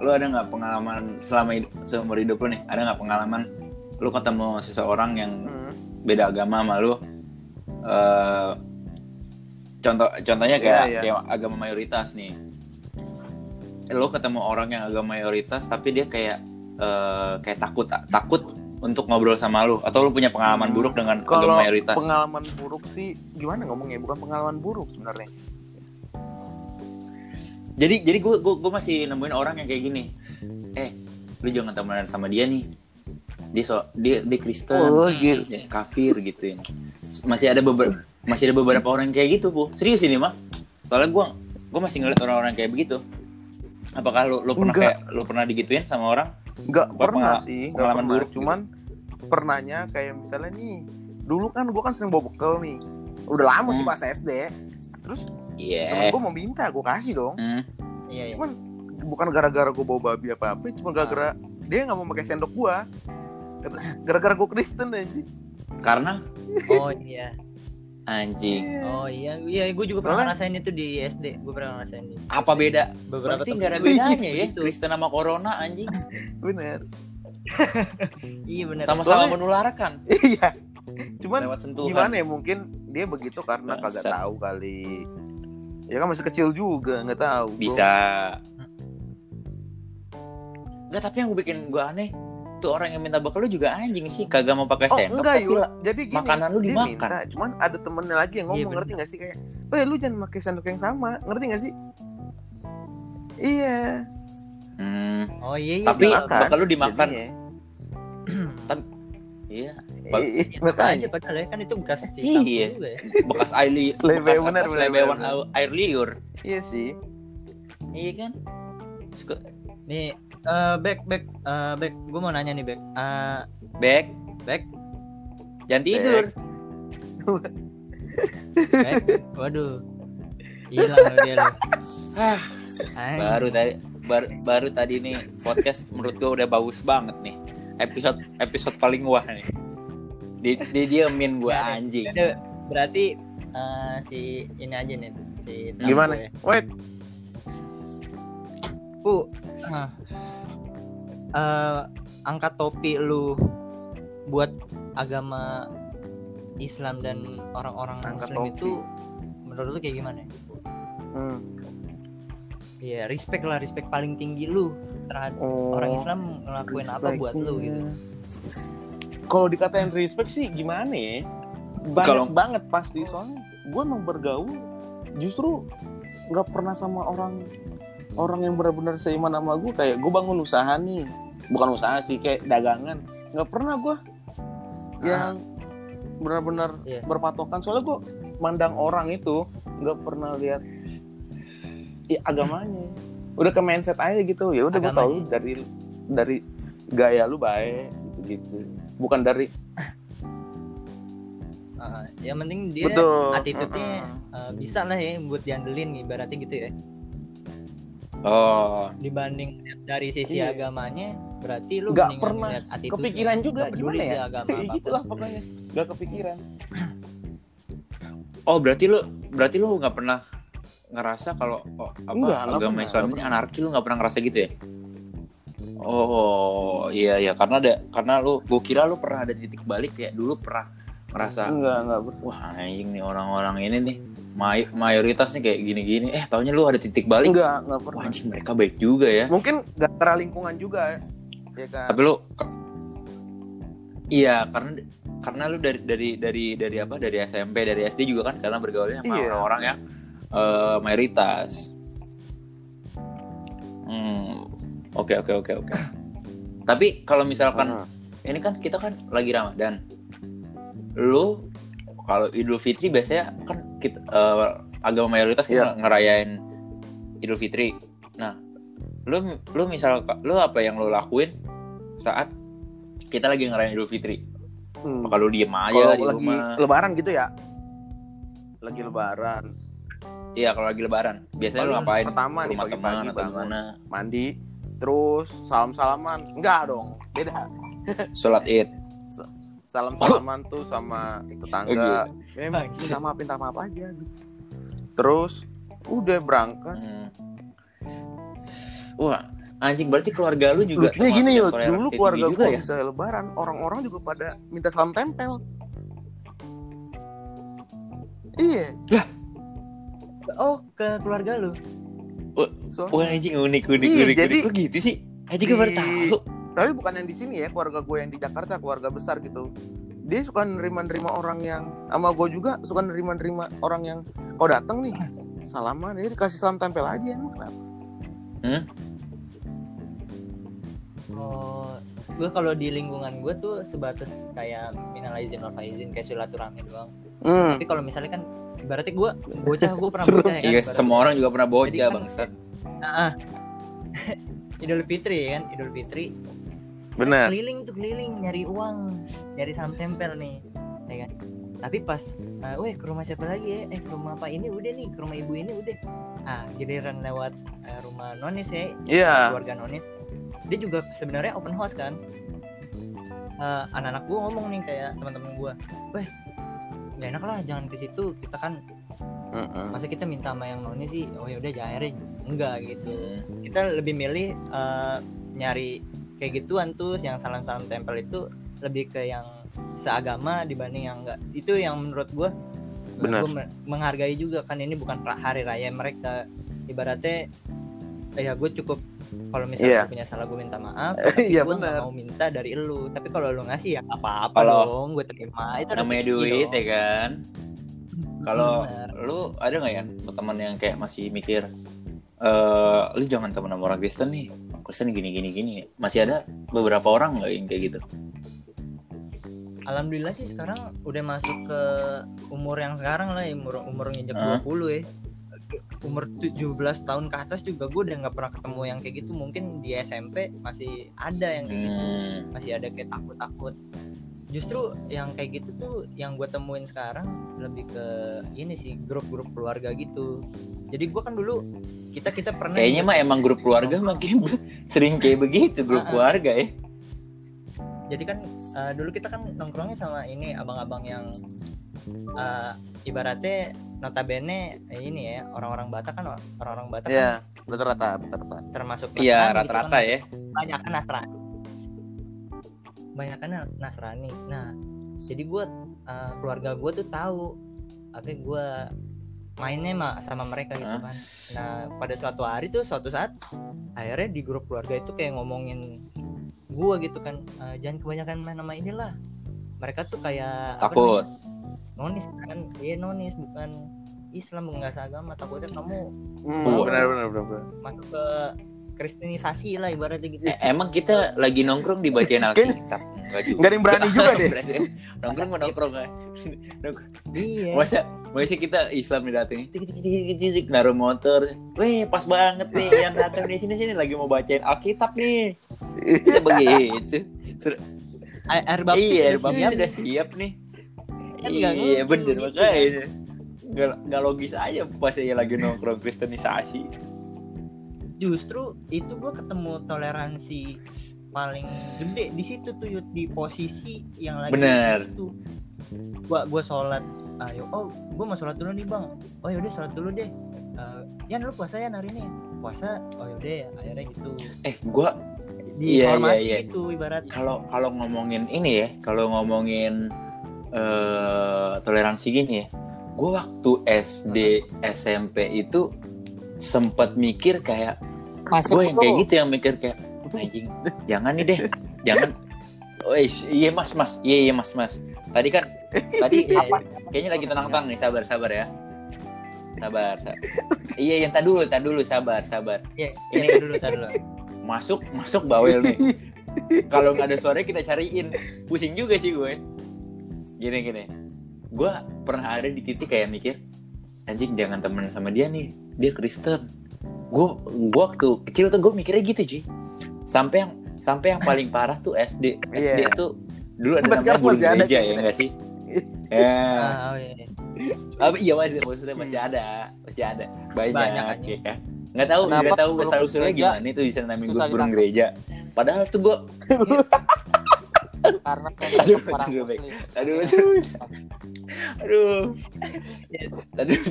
lu ada nggak pengalaman selama hidup, seumur hidup lu nih? Ada nggak pengalaman lu ketemu seseorang yang hmm. beda agama sama lu? Eh, contoh, contohnya kayak, iya. kayak agama mayoritas nih. Lu ketemu orang yang agama mayoritas, tapi dia kayak eh, kayak takut takut untuk ngobrol sama lu, atau lu punya pengalaman Hmm. buruk dengan Kalau agama mayoritas? pengalaman buruk sih gimana ngomongnya? Bukan pengalaman buruk sebenarnya. jadi jadi gue gue masih nemuin orang yang kayak gini eh lu jangan temenan sama dia nih dia so dia dia Kristen Oh, gitu. kafir gitu ya masih ada beberapa masih ada beberapa orang kayak gitu bu serius ini mah soalnya gue gue masih ngeliat orang-orang kayak begitu apakah lu lu pernah Enggak. kayak lu pernah digituin sama orang Nggak Gua pernah sih, pengalaman pernah. buruk Cuman pernahnya kayak misalnya nih, dulu kan gue kan sering bawa bekal nih. Udah lama sih Hmm. pas SD. Terus iya temen gue mau minta, gue kasih dong. Hmm. iya, iya. Cuman bukan gara-gara gue bawa babi apa apa, cuma gara-gara dia nggak mau pakai sendok gue. Gara-gara gue Kristen aja. karena Oh iya. anjing Oh iya, iya gue juga Soalnya- pernah ngerasain itu di SD. Gue pernah ngerasain di apa beda beberapa berarti nggak ada bedanya ya gitu. Kristen sama Corona anjing Bener. Iya benar. sama-sama menularkan Iya. Cuman lewat sentuhan gimana ya mungkin dia begitu karena kagak tahu kali. Ya kan masih kecil juga, nggak tahu. Bro. bisa Enggak tapi yang gue bikin gue aneh tuh orang yang minta bekal lu juga anjing sih kagak mau pakai Oh sendok enggak tapi yuk. Jadi gini. makanan lu dimakan. minta, cuman ada temennya lagi yang Iya, ngomong bener. ngerti gak sih kayak, "Eh lu jangan pakai sendok yang sama." Ngerti gak sih? Iya. Hmm, Oh iya iya. tapi dimakan. bekal lu dimakan Jadinya. iya Ih, Iya, makanya. aja padahal ya kan itu bekas si Iya. ya. bekas air li Selebe, bekas, bener, bener, bener. air liur Iya sih. iya kan Suka- Nih, eh back back eh back gue mau nanya nih back. Eh Bek back jangan tidur back. Waduh. Hilang dia lo. ah baru tadi baru, baru tadi nih podcast menurut gue udah bagus banget nih episode episode paling wah nih di, di diemin gue ada. anjing Ada- berarti eh, si ini aja nih si Gimana? ya. Wait. Pu, nah, eh, angkat topi lu buat agama Islam dan orang-orang Angkat Muslim topi. itu menurut lu kayak gimana? Hmm. Iya, respect lah, respect paling tinggi lu terhadap Oh, orang Islam ngelakuin apa buat lu gitu. Kalau dikatain respect sih gimana ya? Banyak Kalau- banget pasti soalnya gue emang bergaul justru nggak pernah sama orang orang yang benar-benar seiman sama gue kayak gue bangun usaha nih bukan usaha sih kayak dagangan nggak pernah gue yang benar-benar Iya. berpatokan soalnya gue mandang orang itu nggak pernah lihat ya, agamanya udah ke mindset aja gitu ya udah gue tahu Agamanya. dari dari gaya lu baik gitu bukan dari Ah, yang penting dia betul attitude-nya Heeh. eh, bisa lah ya buat diandelin ibaratnya gitu ya. Oh, Dibanding dari sisi Iya. agamanya berarti lu Nggak pernah kepikiran juga peduli gimana ya agama kayak apa pun. gitu lah pokoknya nggak kepikiran oh berarti lu berarti lu nggak pernah ngerasa kalau oh, apa Nggak, nggak agama pernah, Islam ini pernah. anarki lu nggak pernah ngerasa gitu ya? Oh iya iya karena ada karena lu gue kira lu pernah ada titik balik kayak dulu pernah ngerasa enggak enggak wah anjing nih orang-orang ini nih may- mayoritas nih kayak gini-gini. Eh taunya lu ada titik balik. Enggak enggak wah pernah anjing mereka baik juga ya. Mungkin gara lingkungan juga ya kan? Tapi lu iya karena karena lu dari dari dari dari apa? Dari SMP dari SD juga kan karena bergaulnya sama Iya. orang-orang yang eh, mayoritas. Hmm oke oke oke oke. Tapi kalau misalkan Heeh. ini kan kita kan lagi Ramadan. Lu kalau Idul Fitri biasanya kan kita eh, agama mayoritas kita Iya. ngerayain Idul Fitri. Nah lu lu misal lu apa yang lu lakuin saat kita lagi ngerayain Idul Fitri? Hmm. lu diem aja kalau di lagi rumah? lebaran gitu ya? Lagi lebaran. Iya kalau lagi lebaran. Biasanya lu Paling ngapain? pertama nih, pagi-pagi gimana? mandi terus salam salaman enggak dong beda. Sholat id salam salaman tuh sama tetangga. Oh, memang minta maaf minta maaf aja gitu. terus udah berangkat. Hmm. wah anjing berarti keluarga lu juga lucunya termasuk gini yuk dulu keluarga juga gue ya? bisa lebaran orang-orang juga pada minta salam tempel. Iya. Oh, ke keluarga lu. soalnya wah anjing unik unik Iya, unik jadi- unik. Kok gitu sih? Anjing gue baru tahu tapi bukan yang di sini ya keluarga gue yang di Jakarta keluarga besar gitu. Dia suka nerima-nerima orang yang sama gue juga suka nerima-nerima orang yang kau datang nih salaman. Ya dikasih salam tempel aja emang kenapa? Oh, gue kalau di lingkungan gue tuh sebatas kayak minal aizin wal faizin kayak silaturahmi doang. hmm. Tapi kalau misalnya kan ibaratnya gue bocah gue pernah bocah ya kan. iya semua orang juga pernah bocah kan- bangsat. Nah, Idul Fitri ya kan, Idul Fitri benar keliling tuh keliling nyari uang, nyari salam tempel nih, ya kan. Tapi pas, eh, weh ke rumah siapa lagi ya? Eh ke rumah apa ini udah nih, ke rumah ibu ini udah. Ah giliran lewat eh, rumah nonis ya, iya keluarga nonis dia juga sebenarnya open house kan Eh, anak-anak gue ngomong nih kayak teman-teman gue weh nggak enak lah jangan ke situ kita kan Heeh. masa kita minta sama yang nonis sih oh ya udah akhirnya enggak gitu Hmm. kita lebih milih eh, nyari kayak gituan tuh yang salam-salam tempel itu lebih ke yang seagama dibanding yang enggak. Itu yang menurut gue Benar. gue menghargai juga kan ini bukan hari raya mereka. Ibaratnya ya gue cukup kalau misalnya gua punya salah gue minta maaf tapi Iya, gue benar. mau minta dari lu. Tapi kalau lu ngasih ya apa-apa Kalau dong gue terima. Itu namanya duit dong. ya kan? Kalau lu ada nggak ya teman yang kayak masih mikir eh lu jangan teman sama orang Kristen nih. Kristen gini gini gini. Masih ada beberapa orang nggak yang kayak gitu. Alhamdulillah sih sekarang udah masuk ke umur yang sekarang lah umur umur nginjek Hah? 20 ya. Umur 17 tahun ke atas juga gue udah nggak pernah ketemu yang kayak gitu. Mungkin di SMP masih ada yang kayak gitu. Hmm. masih ada kayak takut-takut justru yang kayak gitu tuh yang gue temuin sekarang lebih ke ini sih grup-grup keluarga gitu jadi gue kan dulu kita kita pernah kayaknya mah emang grup keluarga mah kayak sering kayak begitu grup Ah, ah. keluarga ya jadi kan eh, dulu kita kan nongkrongnya sama ini abang-abang yang eh, ibaratnya notabene eh, ini ya orang-orang Batak kan orang-orang Batak Iya, kan rata-rata, rata-rata. termasuk Iya Nasrani gitu rata-rata kan. ya. banyak kan Nasrani banyak kan Nasrani. Nah jadi buat eh, keluarga gue tuh tahu. Akhirnya gue mainnya mah sama mereka gitu kan. Nah pada suatu hari tuh suatu saat akhirnya di grup keluarga itu kayak ngomongin gue gitu kan. "Eh, jangan kebanyakan main nama inilah. Mereka tuh kayak Takut. nonis kan? Iya nonis bukan Islam nggak seagama. Takutnya kamu Hmm, Oh. benar, benar, benar, benar. masuk ke kristenisasi lah ibaratnya gitu Eh, emang kita lagi nongkrong dibacain Alkitab. Enggak ada yang berani juga deh. nongkrong mau nongkrong kan. Nongkrong. iya Masa masa kita Islam cik cik, cik, naruh motor. Weh, pas banget nih yang datang di sini sini lagi mau bacain Alkitab nih. Kita begitu. Air air baptis iya, udah Baptis siap. sudah siap nih. Kan Iya, bener gitu makanya. Nggak, nggak logis aja pas saya lagi nongkrong kristenisasi. Justru itu gue ketemu toleransi paling gede di situ tuh Yud, di posisi yang lagi Bener. di situ gua gua sholat ayo oh gua mau sholat dulu nih bang. Oh yaudah sholat dulu deh. Eh, Yan lu puasa ya hari ini. Puasa oh yaudah ya akhirnya gitu. Eh, gua Iya, dihormati iya, iya. gitu ibarat kalau kalau ngomongin ini ya, kalau ngomongin eh toleransi gini ya, gue waktu SD SMP itu sempat mikir kayak Masuk gue yang kayak gitu yang mikir kayak anjing jangan nih deh jangan. Oh iya mas mas iya iya mas mas. Tadi kan tadi Iya, apa? kayaknya lagi tenang-tenang nih sabar sabar ya. Sabar, sabar. iya yang tak dulu tak dulu sabar sabar. Iya, Ini- ini dulu tar dulu. masuk masuk bawel nih. Kalau nggak ada suaranya kita cariin. Pusing juga sih gue. Gini gini. Gue pernah ada di titik kayak mikir anjing jangan temen sama dia nih. Dia Kristen. Gue gue waktu kecil tuh gue mikirnya gitu cuy sampai yang sampai yang paling parah tuh SD SD Iya. tuh dulu ada namanya guru gereja ya enggak sih? Ya. Ah, oh, iya. iya. Iya masih maksudnya masih ada. Masih ada. Banyak, Banyak aja. ya. kan nggak tahu nggak tahu asal usulnya gimana itu bisa namain susah gue burung gereja. Padahal tuh gue karena kan Aduh, orang aduh, muslim. Aduh aduh. Aduh. Aduh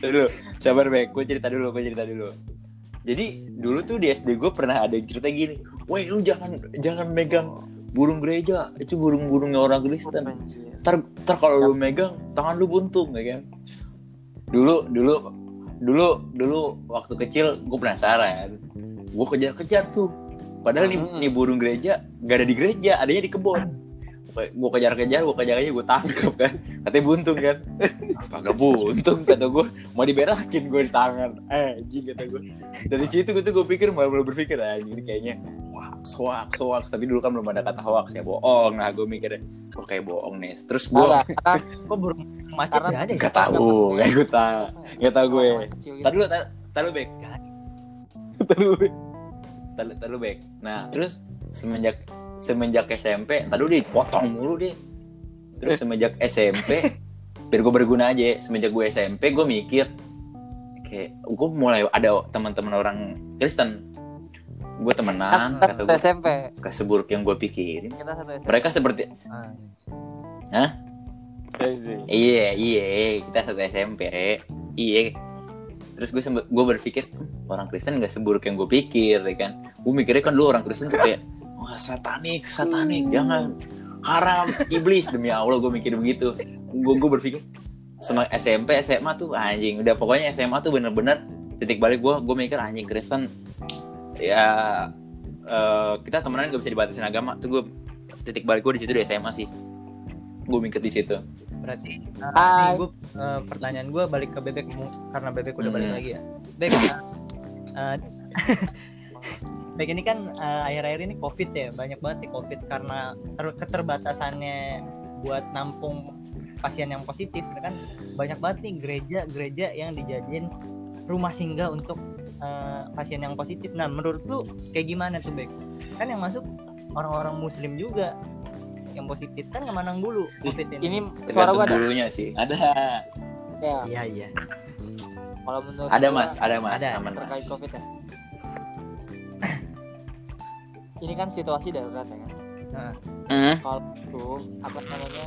dulu sabar baik gue cerita dulu gue cerita dulu. Jadi dulu tuh di SD gue pernah ada yang cerita gini. Woi lu jangan jangan megang burung gereja. Itu burung-burungnya orang Kristen. Ntar ntar kalau lu megang tangan lu buntung ya kan? Dulu dulu dulu dulu waktu kecil gue penasaran. Gue kejar-kejar tuh padahal nih, Hmm. nih burung gereja gak ada di gereja adanya di kebun. Gue kejar-kejar gue kejar-kejar gue tangkap kan. Katanya buntung kan. Kagak buntung kata gue mau diberakin gue di tangan. Eh anjing kata gue dari situ gue tuh gue pikir malah mulai berpikir ah ini kayaknya hoax hoax hoax. Tapi dulu kan belum ada kata hoax ya bohong. Nah gue mikirnya oh kayak bohong nih terus gue kok burung masjid nggak ada ya? nggak tahu nggak gue tahu nggak tahu gue. Kecil gitu. Tadi dulu, tadi dulu Tadi dulu back. Nah, terus semenjak semenjak SMP, tadi dipotong mulu deh. Terus semenjak SMP, biar gue berguna aja. Semenjak gue SMP, gue mikir kayak gue mulai ada teman-teman orang Kristen. Gue temenan, kata gue SMP gak seburuk yang gue pikirin. kita satu SMP Mereka seperti Ah, Iya sih. Iya, iya, kita satu SMP. Iya. Terus gue sempet, gue berpikir "Hmm, orang Kristen gak seburuk yang gue pikir, ya kan? Gue mikirnya kan lu orang Kristen tuh kayak wah satanik, satanik, jangan. Haram, iblis. Demi Allah gue mikir begitu. Gue gue berpikir sama SMP, SMA tuh anjing, udah pokoknya SMA tuh bener-bener titik balik gue, gue mikir anjing Kristen ya eh, kita temenan gak bisa dibatasin agama. Tuh gue titik balik gue di situ di SMA sih. Gue mikir di situ berarti Hai. nih gue pertanyaan gue balik ke bebek karena bebek udah Hmm. balik lagi ya. Bebek uh, uh, bebek ini kan uh, akhir-akhir ini covid ya banyak banget nih covid karena ter- keterbatasannya buat nampung pasien yang positif kan? Banyak banget nih gereja-gereja yang dijadiin rumah singgah untuk uh, pasien yang positif. Nah menurut lu kayak gimana tuh bek? Kan yang masuk orang-orang muslim juga yang positif. Kan ngemanang dulu covid ini. ini suara gua ada. dulunya sih. Ada. Ya. Iya iya. Kalau menurut ada gua, mas. Ada mas. Ada. aman terkait mas covid ya. Ini kan situasi darurat ya kan. Nah. Kalau itu apa namanya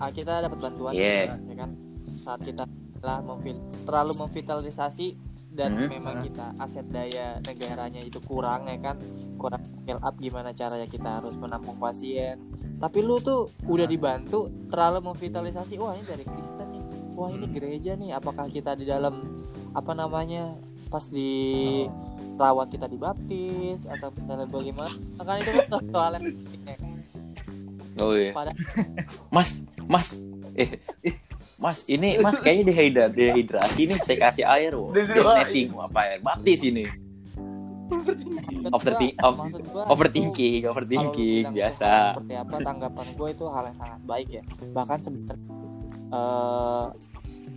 ah, kita dapat bantuan Yeah. ya kan. Saat kita telah memfil- terlalu memvitalisasi dan Hmm. memang kita aset daya negaranya itu kurang ya kan kurang fill up gimana caranya kita harus menampung pasien tapi lu tuh udah dibantu terlalu memvitalisasi wah ini dari Kristen nih wah ini Hmm. gereja nih apakah kita di dalam apa namanya pas di rawat kita dibaptis atau misalnya bagaimana kan itu kan soal yang ya. Oh iya. Pada- Mas, Mas. Eh, Mas, ini Mas kayaknya dehidrat, dehidrasi nih. Saya kasih air, wo. Dehidrasi. Dia blessing apa air baptis ini. Overthinking, overthinking kalau lu bilang biasa. itu seperti apa tanggapan gue itu hal yang sangat baik ya bahkan sebenarnya eh,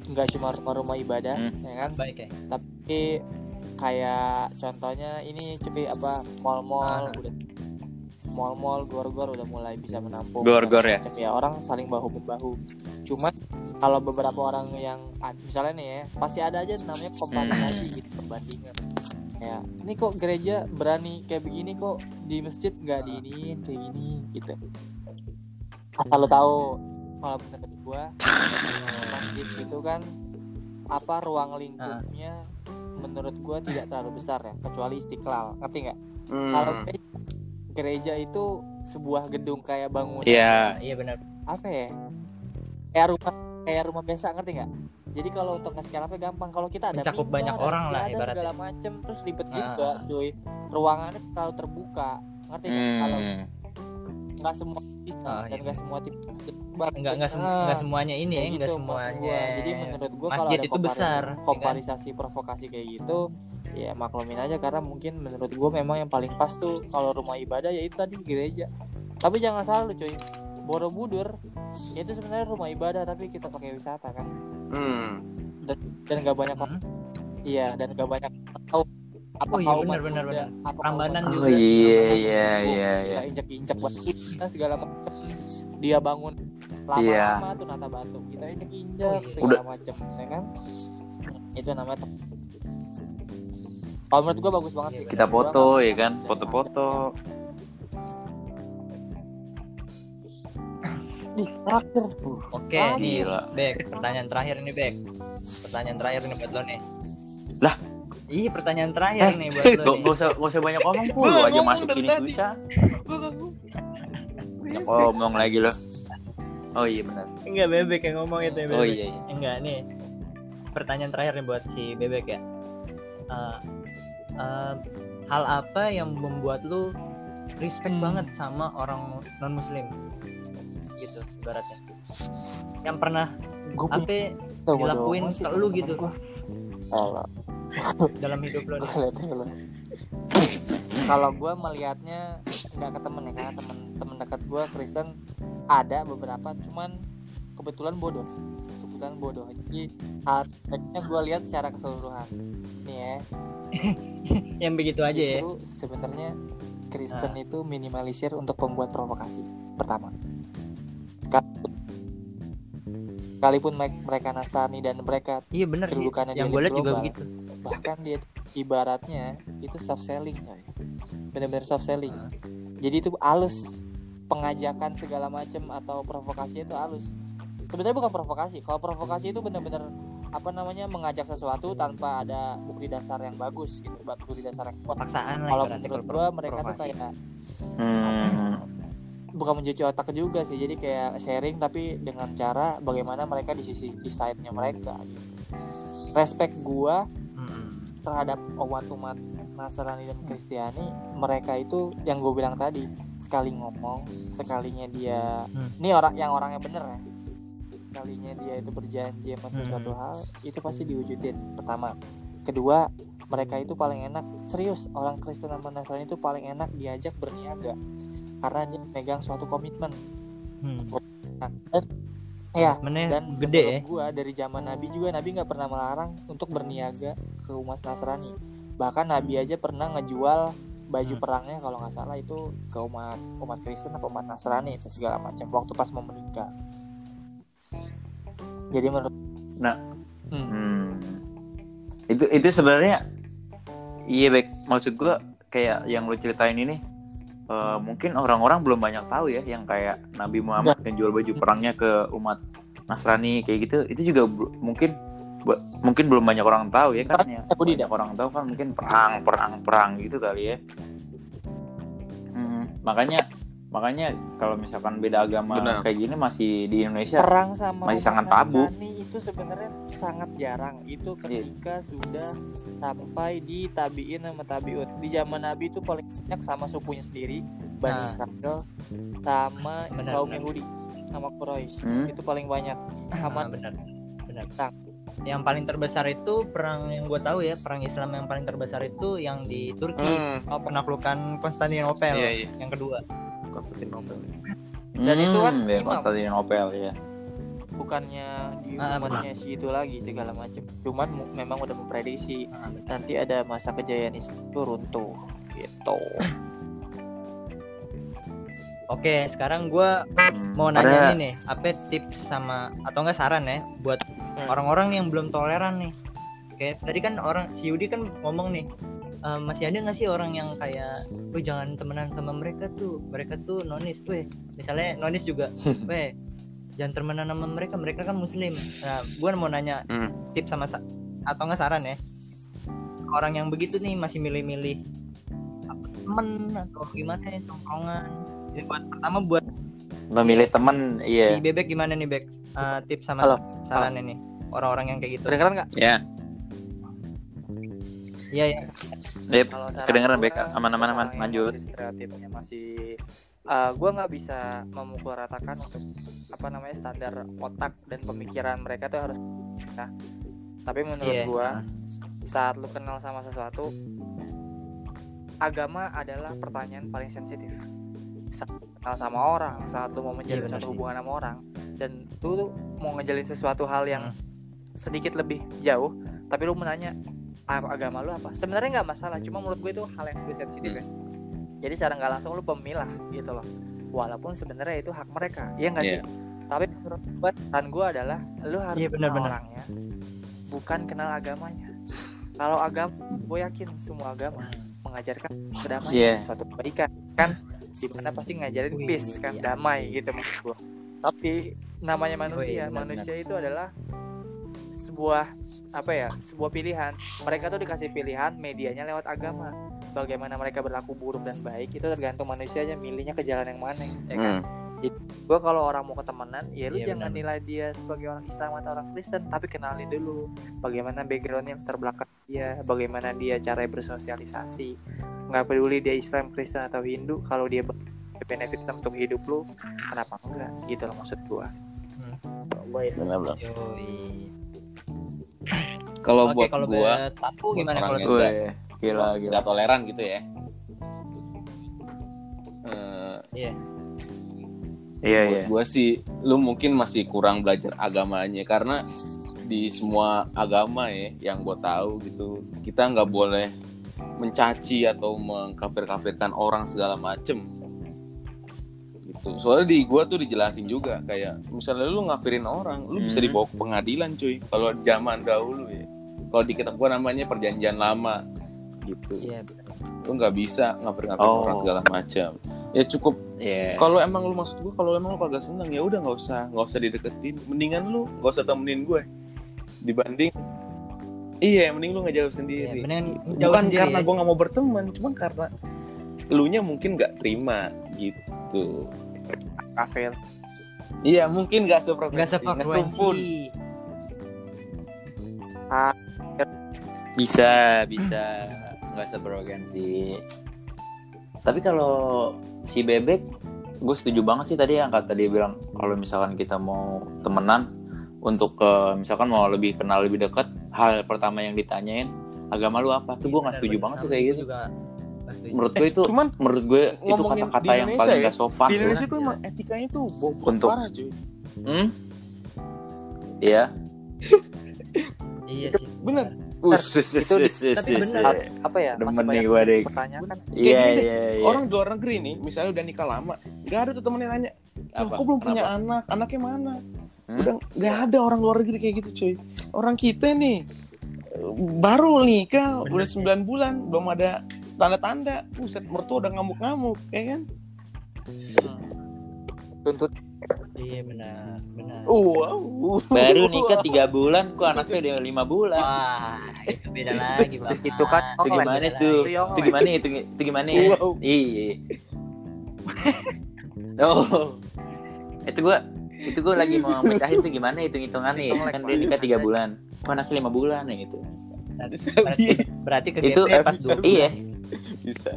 nggak cuma rumah-rumah ibadah Hmm. ya kan baik ya tapi kayak contohnya ini cepi apa mall-mall Ah. udah mall-mall gor-gor udah mulai bisa menampung Gor-gor ya? Ya orang saling bahu membahu cuma kalau beberapa orang yang misalnya nih ya pasti ada aja namanya komparasi Hmm. gitu perbandingan ya ini kok gereja berani kayak begini kok di masjid nggak diiniin kayak gini gitu asal lo tahu kalau menurut gua masjid itu kan apa ruang lingkupnya menurut gua tidak terlalu besar ya kecuali istiqlal ngerti nggak Hmm. kalau gereja, itu sebuah gedung kayak bangunan. Iya. iya benar. Apa ya? Kayak rumah kayak rumah biasa ngerti nggak? Jadi kalau untuk nge scale gampang. Kalau kita ada Mencakup mimbar, banyak ada orang lah ibaratnya. segala macem terus ribet Ah, juga cuy. Ruangannya terlalu terbuka. Ngerti nggak? Kalau Hmm. nggak semua bisa Ah, dan iya. nggak semua tipe enggak enggak semu- enggak semuanya ini ya enggak gitu semuanya. jadi menurut gua kalau masjid ada itu kompari- besar kan? komparisasi provokasi kayak gitu ya maklumin aja karena mungkin menurut gua memang yang paling pas tuh kalau rumah ibadah ya itu tadi gereja tapi jangan salah lu cuy Borobudur itu sebenarnya rumah ibadah tapi kita pakai wisata kan Hmm. dan nggak banyak Hmm. iya dan nggak banyak tahu apa Oh iya, benar, benar, benar. apa Prambanan kaum umat Oh juga. iya, Buddha, iya, kita iya, iya. injek-injek buat kita segala macam dia bangun lama-lama Iya. tuh nata batu kita injek-injek Oh iya. segala macam ya kan itu namanya kalau menurut gua bagus banget sih Kita foto ya bisa kan, foto-foto. nih terakhir Oke, nih, gila. Bek, pertanyaan terakhir nih, Bek. Pertanyaan terakhir nih buat lo nih. Lah? Iya, pertanyaan terakhir Eh, nih buat lo Gak, nih. gak usah, gak usah banyak ngomong pul, aja ngomong masuk dari ini tadi. susah. Banyak ngomong lagi lo. Oh iya benar. Enggak Bebek yang ngomong itu ya, Bebek. Oh iya iya. Enggak nih. Pertanyaan terakhir nih buat si Bebek ya. Eh, hal apa yang membuat lu respect Hmm. banget sama orang non muslim? Gitu ibaratnya. Yang pernah gua punya apa dilakuin ke lu gitu. dalam hidup lo lu. kalau gua melihatnya nggak ke temen ya karena temen temen dekat gua Kristen ada beberapa cuman kebetulan bodoh kebetulan bodoh jadi harusnya gua lihat secara keseluruhan. Nih ya. Yang begitu aja ya. justru sebenarnya Kristen itu minimalisir untuk pembuat provokasi. Pertama. Sekalipun, sekalipun me- mereka Nasrani dan mereka Iya bener sih. Yang gue lihat juga begitu. bahkan dia ibaratnya itu soft selling coy. Bener-bener soft selling jadi itu halus pengajakan segala macam atau provokasi itu halus sebenarnya bukan provokasi kalau provokasi itu bener-bener apa namanya mengajak sesuatu tanpa ada bukti dasar yang bagus gitu bukti dasar yang kuat Paksaan lah kalau menurut pro- mereka tuh kayak Hmm. bukan mencuci otak juga sih jadi kayak sharing tapi dengan cara bagaimana mereka di sisi di side-nya mereka gitu. respect gua Mm-mm. terhadap umat-umat Nasrani dan Kristiani mereka itu yang gue bilang tadi sekali ngomong sekalinya dia Hmm. ini orang yang orangnya bener ya sekalinya dia itu berjanji sama sesuatu Hmm. hal itu pasti diwujudin pertama kedua mereka itu paling enak serius orang Kristen sama Nasrani itu paling enak diajak berniaga karena dia megang suatu komitmen Hmm. Nah, dan, ya Meneh dan gede ya. gua dari zaman Nabi juga Nabi nggak pernah melarang untuk berniaga ke umat Nasrani bahkan Nabi aja pernah ngejual baju Hmm. perangnya kalau nggak salah itu ke umat umat Kristen atau umat Nasrani itu segala macam waktu pas mau menikah jadi menurut Nah. Hmm. Hmm. Itu itu sebenarnya iya baik maksud gua kayak yang lu ceritain ini eh, mungkin orang-orang belum banyak tahu ya yang kayak Nabi Muhammad yang jual baju perangnya ke umat Nasrani kayak gitu itu juga mungkin mungkin belum banyak orang tahu ya kan ya Budi, banyak orang tahu kan mungkin perang perang perang gitu kali ya Hmm, makanya makanya kalau misalkan beda agama Benar. kayak gini masih di Indonesia perang sama Masih sangat tabu. Nasrani itu sebenarnya sangat jarang itu Iya. ketika sudah sampai di tabiin sama tabiut di zaman Nabi itu paling banyak sama sukunya sendiri Bani Nah. Israel sama kaum. Yahudi sama Quraisy Hmm. itu paling banyak Ah, sama benar benar Perang. yang paling terbesar itu perang yang gue tahu ya perang Islam yang paling terbesar itu yang di Turki Hmm, penaklukan Konstantinopel iya iya. yang kedua Konstantinopel. Dan itu kan ya, imam. Konstantinopel ya bukannya di Ah, umatnya si itu lagi segala macam cuman memang udah memprediksi Ah, nanti ada masa kejayaan Islam itu runtuh gitu. Oke sekarang gue Hmm, mau nanya nih nih apa tips sama atau enggak saran ya buat Hmm. orang-orang yang belum toleran nih? Kayak tadi kan orang si Yudi kan ngomong nih "Eh, masih ada nggak sih orang yang kayak, weh jangan temenan sama mereka tuh, mereka tuh nonis, weh misalnya nonis juga, weh jangan temenan sama mereka, mereka kan muslim. Nah, gue mau nanya Hmm. tips sama sa- atau nggak saran ya, orang yang begitu nih masih milih-milih temen atau gimana ya tongkrongan. Ini buat pertama buat memilih teman iya si bebek gimana nih bek Eh, tips sama Halo. sarannya nih orang-orang yang kayak gitu. kedengeran nggak Ya. Iya ya. Yep. Kedengeran, gua, Bek. Aman, Lanjut. Stereotipnya masih uh, gue nggak bisa memukul ratakan untuk apa namanya standar otak dan pemikiran mereka tuh harus nah, tapi menurut Iya. gua saat lu kenal sama sesuatu agama adalah pertanyaan paling sensitif saat lu kenal sama orang saat lu mau menjalin Iya, benar suatu sih. hubungan sama orang dan lu tuh mau ngejalin sesuatu hal yang Hmm. sedikit lebih jauh tapi lu menanya "Ah, agama lu apa sebenarnya nggak masalah cuma menurut gue itu hal yang lebih sensitif Hmm. ya jadi secara nggak langsung lu pemilah gitu loh walaupun sebenarnya itu hak mereka iya nggak sih Iya. tapi menurut gue saran gue adalah lu harus Iya, benar, kenal benar. orangnya bukan kenal agamanya kalau agama gue yakin semua agama mengajarkan kedamaian Iya. suatu kebaikan kan di mana pasti ngajarin peace kan iya. damai gitu maksud gue tapi namanya manusia manusia itu adalah sebuah apa ya sebuah pilihan. Mereka tuh dikasih pilihan medianya lewat agama. Bagaimana mereka berlaku buruk dan baik itu tergantung manusianya milihnya ke jalan yang mana. Ya kan? Hmm. gue kalau orang mau ketemenan ya lu Iya, jangan benar. nilai dia sebagai orang Islam atau orang Kristen tapi kenalin dulu bagaimana backgroundnya terbelakang dia bagaimana dia cara bersosialisasi. Nggak peduli dia Islam Kristen atau Hindu kalau dia benefit untuk hidup lu kenapa enggak? Gitu loh maksud gua. Benar benar. Yoi. Kalau Oke, buat kalau gua gimana kalau. Wih, gila gila nggak toleran gitu ya. Eh, Iya. iya buat iya gua sih lu mungkin masih kurang belajar agamanya karena di semua agama ya yang gue tahu gitu kita nggak boleh mencaci atau mengkafir-kafirkan orang segala macem gitu. Soalnya di gua tuh dijelasin juga kayak misalnya lu ngafirin orang lu bisa Hmm. dibawa ke pengadilan cuy. Kalau zaman dahulu ya. Kalau di kitab gua namanya perjanjian lama. Gitu. Iya, lu nggak bisa ngafir-ngafirin Oh. orang segala macam. Ya cukup. Iya. Kalau emang lu maksud gua kalau emang lu kagak seneng ya udah nggak usah nggak usah dideketin. Mendingan lu nggak usah temenin gue dibanding iya mending lu ngejauh Iya, sendiri mendingan jauh bukan sendiri karena ya. gua nggak mau berteman cuman karena elunya mungkin nggak terima gitu kafir iya mungkin nggak sefrekuensi nggak nggak sefrekuensi. sefun. bisa bisa nggak sih tapi kalau si bebek gue setuju banget sih tadi yang kata dia bilang kalau misalkan kita mau temenan untuk ke misalkan mau lebih kenal lebih dekat hal pertama yang ditanyain agama lu apa tuh gue nggak Iya, setuju banget tuh kayak gitu juga. Menurut gue itu cuman menurut gue itu kata-kata yang paling ya, gak sopan di Indonesia Iya. tuh emang etikanya tuh bobrok Untuk- parah cuy hmm? Iya. iya sih bener Us, us, us, itu tapi apa ya Demen masih nih banyak gua, sih Dik. pertanyaan Iya, deh, iya, iya. orang luar negeri nih misalnya udah nikah lama nggak ada tuh temen yang nanya "Loh, Apa? kok belum punya anak anaknya mana Hmm? udah nggak ada orang luar negeri kayak gitu cuy orang kita nih eh, baru nikah udah sih. 9 bulan belum ada tanda-tanda. Buset mertua udah ngamuk-ngamuk ya kan? Tuntut. Iya benar benar. Wow. Baru nikah tiga bulan, kok anaknya udah lima bulan. wah itu beda lagi bapak itu kan Itu gimana tuh? Itu gimana itu? Itu gimana? Wow. Iya. Oh. Itu gua itu gua lagi mau mecahin tuh gimana hitung hitungannya Hitung kan dia nikah tiga bulan. Kok anaknya lima bulan ya gitu? Berarti, berarti ke Itu- pas dua iya bisa.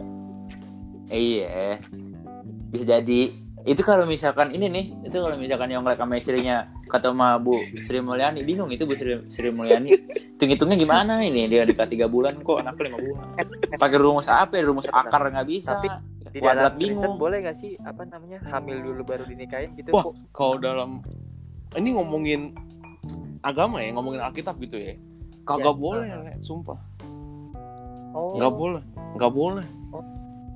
Iya. Bisa jadi. Itu kalau misalkan ini nih itu kalau misalkan yang sama istrinya kata sama Bu Sri Mulyani bingung itu Bu Sri, Sri Mulyani. Hitung hitungnya gimana ini? Dia nikah tiga bulan kok anaknya lima bulan. Pakai rumus apa ya? Rumus akar nggak bisa. Tapi di dalam bingung. boleh gak sih? Apa namanya? Hamil dulu baru dinikahin gitu Wah. kok kalau dalam ini ngomongin agama ya? Ngomongin Alkitab gitu ya? Kagak Ya. boleh Le. sumpah oh. Nggak boleh. Nggak boleh.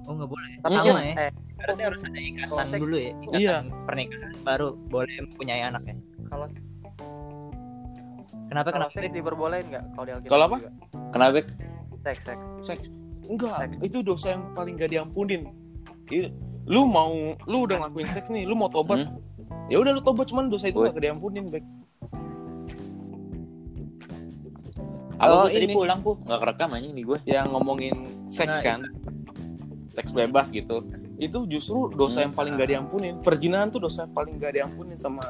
Oh nggak boleh. Sama kan, ya. eh, berarti harus ada ikatan seks- dulu ya ikatan Iya. pernikahan baru boleh mempunyai anak ya. Kalau kenapa kenapa? seks diperbolehin nggak? Kalau di Alkitab Kalau apa? juga? kenapa seks seks. Seks. Enggak itu dosa yang paling gak diampunin. Iya. lu mau lu udah ngelakuin seks nih lu mau tobat. Hmm? ya udah lu tobat cuman dosa itu gak diampunin baik Apa Oh, tadi ini. pulang pu nggak kerekam aja nih gue yang ngomongin seks Nah, kan. Seks bebas gitu. Itu justru dosa Hmm. yang paling gak diampunin. Perjinahan tuh dosa yang paling gak diampunin sama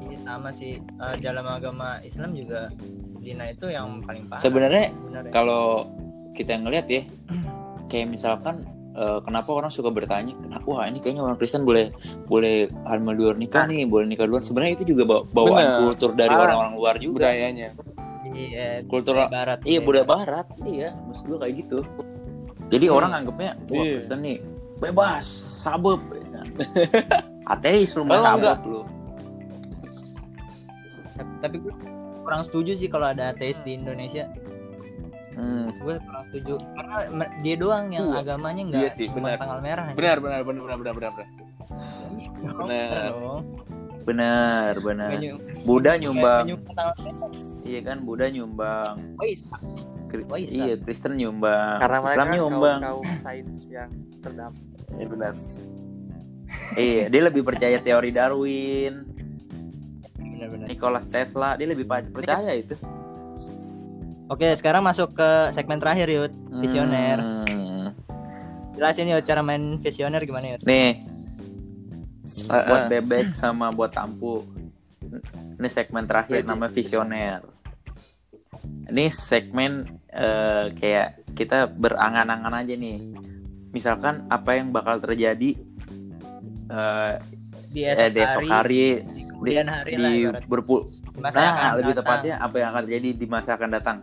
Iya sama sih. Eh, dalam agama Islam juga zina itu yang paling parah. Sebenarnya sebenarnya. kalau kita ngelihat ya kayak misalkan eh, kenapa orang suka bertanya kenapa wah ini kayaknya orang Kristen boleh boleh hamil luar nikah nih boleh nikah duluan sebenarnya itu juga bawa- bawaan Bener. kultur dari Ah. orang-orang luar juga budayanya iya kultur barat iya ya. budaya barat iya maksud gue kayak gitu jadi Hmm. orang anggapnya wah Iya. Kristen nih bebas sabep ya ateis lu mah Oh, sabep enggak. lu tapi gue kurang setuju sih kalau ada ateis di Indonesia Hmm. gue kurang setuju karena dia doang yang Iya. agamanya nggak Iya sih, cuma benar. tanggal merah aja. benar benar benar benar benar benar benar. Benar. benar Buddha nyumbang iya kan Buddha nyumbang oh iya Kri- Oh, Islam. iya Kristen nyumbang karena Islam nyumbang kaum, kaum sains yang terdapat Iya benar. iya dia lebih percaya teori Darwin benar-benar Nikola Tesla dia lebih percaya itu oke sekarang masuk ke segmen terakhir Yud Visioner. Hmm. jelasin Yud cara main visioner gimana Yud nih buat ah. bebek sama buat tampu ini segmen terakhir namanya visioner ini segmen eh, kayak kita berangan-angan aja nih misalkan apa yang bakal terjadi eh, di eh, esok di esok hari, hari di kemudian hari lah di berpul Di masa nah akan lebih datang. tepatnya apa yang akan terjadi di masa akan datang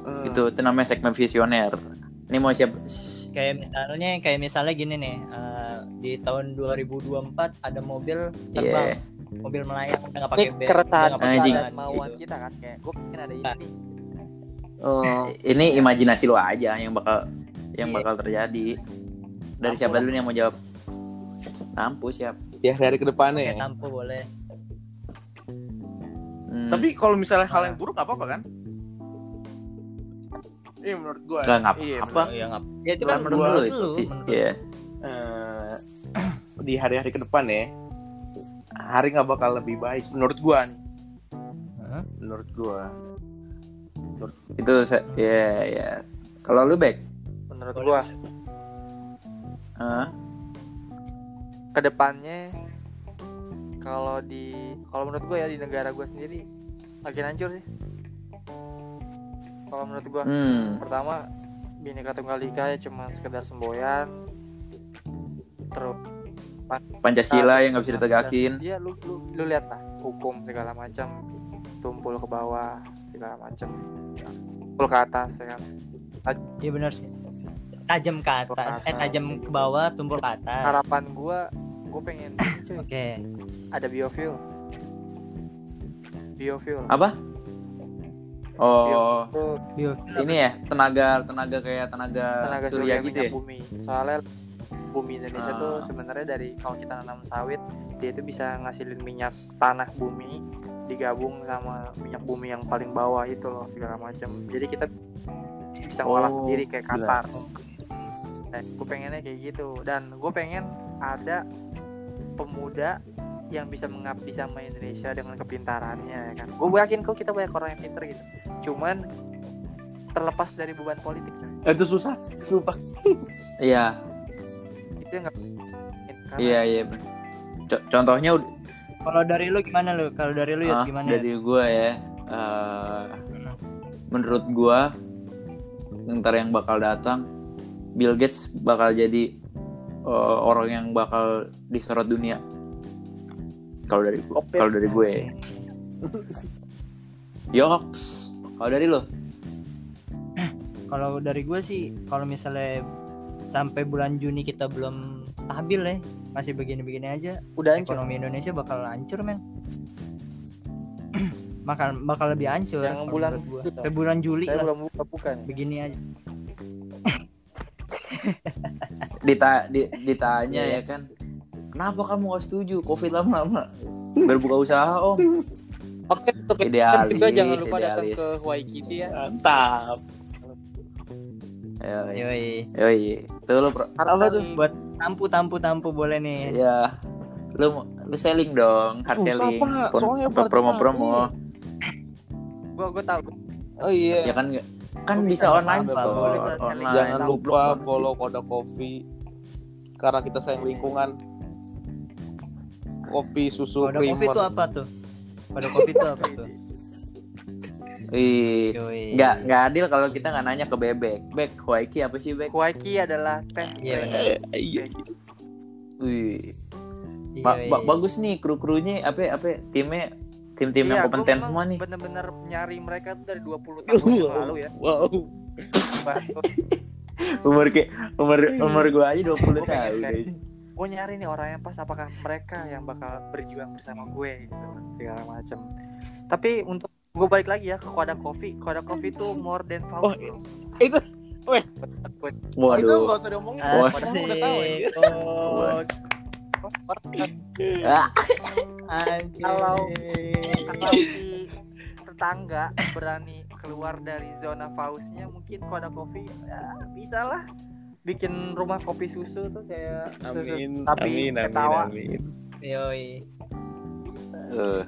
Hmm. itu itu namanya segmen visioner ini mau siap kayak misalnya kayak misalnya gini nih eh, di tahun 2024 ada mobil terbang mobil melayang udah nggak pakai ini bel keresahan mauan gitu. kita kan kayak gue pengen ada Nah. ini Oh. ini imajinasi lo aja yang bakal yang Iya. bakal terjadi dari Tampu siapa lah. dulu yang mau jawab tampu siap Ya dari ke depannya Pakai ya. tampu boleh Hmm. Tapi kalau misalnya hal yang buruk apa apa kan? Iya menurut gua. Nggak, nggak Iya, apa-apa. Oh, ya nggak ya itu Bukan kan menurut menurut lu itu iya eh, di hari-hari ke depan ya hari nggak bakal lebih baik menurut gua nih. Menurut gua itu saya ya ya kalau lu back menurut gue Hah? Ke depannya kalau di kalau menurut gue ya di negara gue sendiri makin hancur sih. Kalau menurut gue hmm. Pertama bineka tunggal ika ya cuma sekedar semboyan. Terus pancasila yang nggak bisa ditegakin Iya lu lu lu lihat lah hukum segala macam. Tumpul ke bawah segala macam. Tumpul ke atas ya kan? Iya benar sih tajam ke atas eh atas. tajam ke bawah tumpul ke atas. Harapan gua gua pengen oke. Ada biofuel biofuel apa? Oh. Tuh, Bio. ini ya tenaga tenaga kayak tenaga, tenaga surya surya gitu ya? bumi. Soalnya bumi Indonesia tuh Ah. sebenarnya dari kalau kita nanam sawit dia itu bisa ngasilin minyak tanah bumi digabung sama minyak bumi yang paling bawah itu loh segala macam. Jadi kita bisa ngolah Oh, sendiri kayak. Qatar dan gue pengennya kayak gitu dan gue pengen ada pemuda yang bisa mengabdi sama Indonesia dengan kepintarannya ya kan gue yakin kok kita banyak orang yang pinter gitu cuman terlepas dari beban politik coy. itu susah sumpah Iya, itu yang iya, iya. contohnya Kalau dari lu gimana lu? Kalau dari lu ah, ya gimana? dari gua ya. eh, menurut gua ntar yang bakal datang Bill Gates bakal jadi eh, orang yang bakal disorot dunia. Kalau dari kalau dari gue. Yoks. Kalau dari lo? Kalau dari gue sih, kalau misalnya sampai bulan Juni kita belum stabil ya, masih begini-begini aja, udah hancur ekonomi Indonesia bakal hancur men. bakal bakal lebih hancur. Yang bulan- gua. Sampai bulan Juli saya lah, belum buka buka nih begini aja. Dita di- ditanya Iya. ya kan. Kenapa kamu gak setuju Covid lama-lama? Berbuka usaha om. Oke, untuk Idealis, juga jangan lupa datang idealis. ke Waikiki ya. mantap Yoi. Yoi. Yoi. Tuh lo pro- Apa tuh buat tampu tampu tampu boleh nih. Ya, lu lu selling dong, hard Susah, selling, Pak. Soalnya promo-promo. Gua gua tahu. oh iya Ya kan kan bisa bisa, online saat kali. online. jangan lupa follow kode kopi karena kita sayang lingkungan kopi susu Pada kopi itu apa tuh? Pada kopi itu apa tuh? Ih, nggak nggak adil kalau kita nggak nanya ke bebek. Bek, Waiki apa sih bek? Waikiki adalah teh. Iya. Eh, iya Wih, Iya, ba- ba- iya. bagus nih kru-krunya, apa apa timnya tim-tim yang Iya, gua kompeten semua nih. Bener-bener nyari mereka tuh dari 20 tahun yang lalu ya. wow. Umur ke umur umur gua aja 20 Gua pengen tahun. gue nyari nih orang yang pas apakah mereka yang bakal berjuang bersama gue gitu segala macam tapi untuk gue balik lagi ya ke Koda Coffee Koda Coffee itu more than Oh, Faust bro. itu Gue- itu Waduh. gak usah diomongin semua udah tahu ya Kalau- kalau si tetangga berani keluar dari zona Faustnya mungkin Koda Coffee ya bisa lah bikin rumah kopi susu tuh kayak susu amin tapi amin amin ketawa. amin Yoi. eh,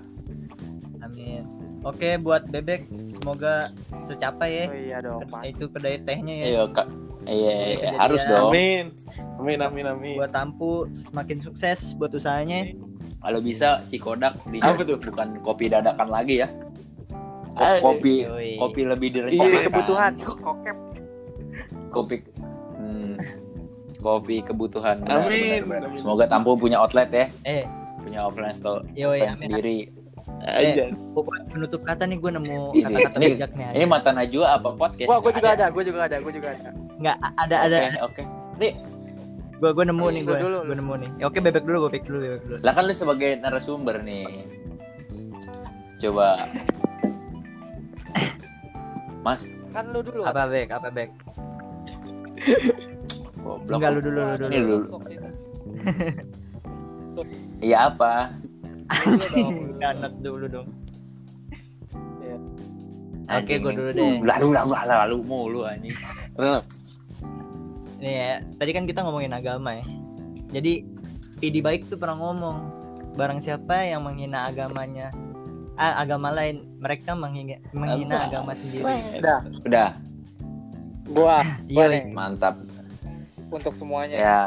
Amin. Oke buat bebek semoga tercapai ya. oh iya dong. Itu kedai tehnya ya. Iya, Kak. Iya, iya, harus dong. amin amin amin amin Buat tampu semakin sukses buat usahanya. Kalau bisa si Kodak di Apa tuh? bukan kopi dadakan lagi ya. Ah, Kopi Yoi. kopi lebih Iya, kopi kebutuhan kokep Kopi hmm, kopi kebutuhan. Benar, Amin. benar, benar. Amin. Semoga Tampu punya outlet ya, Eh, punya offline store yoi. offline amin. sendiri. Aja Buat penutup kata nih gue nemu Ini- kata-kata ini- bijak nih. Ini mata Najwa apa podcast? wah gue juga ada gue juga ada gue juga ada Enggak ada ada. Oke. Nih, Gue gue nemu nih gue. dulu, Gue nemu nih. Ya, oke bebek dulu bebek dulu bebek dulu. lah kan lu sebagai narasumber nih. Coba. Mas, kan lu dulu Apa bebek? Apa bebek? goblok. Enggak lu dulu lu dulu. Ini dulu. Iya apa? Kanat dulu dong. Iya. Oke, Anjing gue dulu deh. Lalu lalu lalu, lalu mulu anjing. Nih ya, tadi kan kita ngomongin agama ya. Jadi PD baik tuh pernah ngomong, barang siapa yang menghina agamanya, ah, agama lain, mereka menghina, menghina Apa? agama sendiri. udah Udah, gua Iya, nih mantap. untuk semuanya Ya,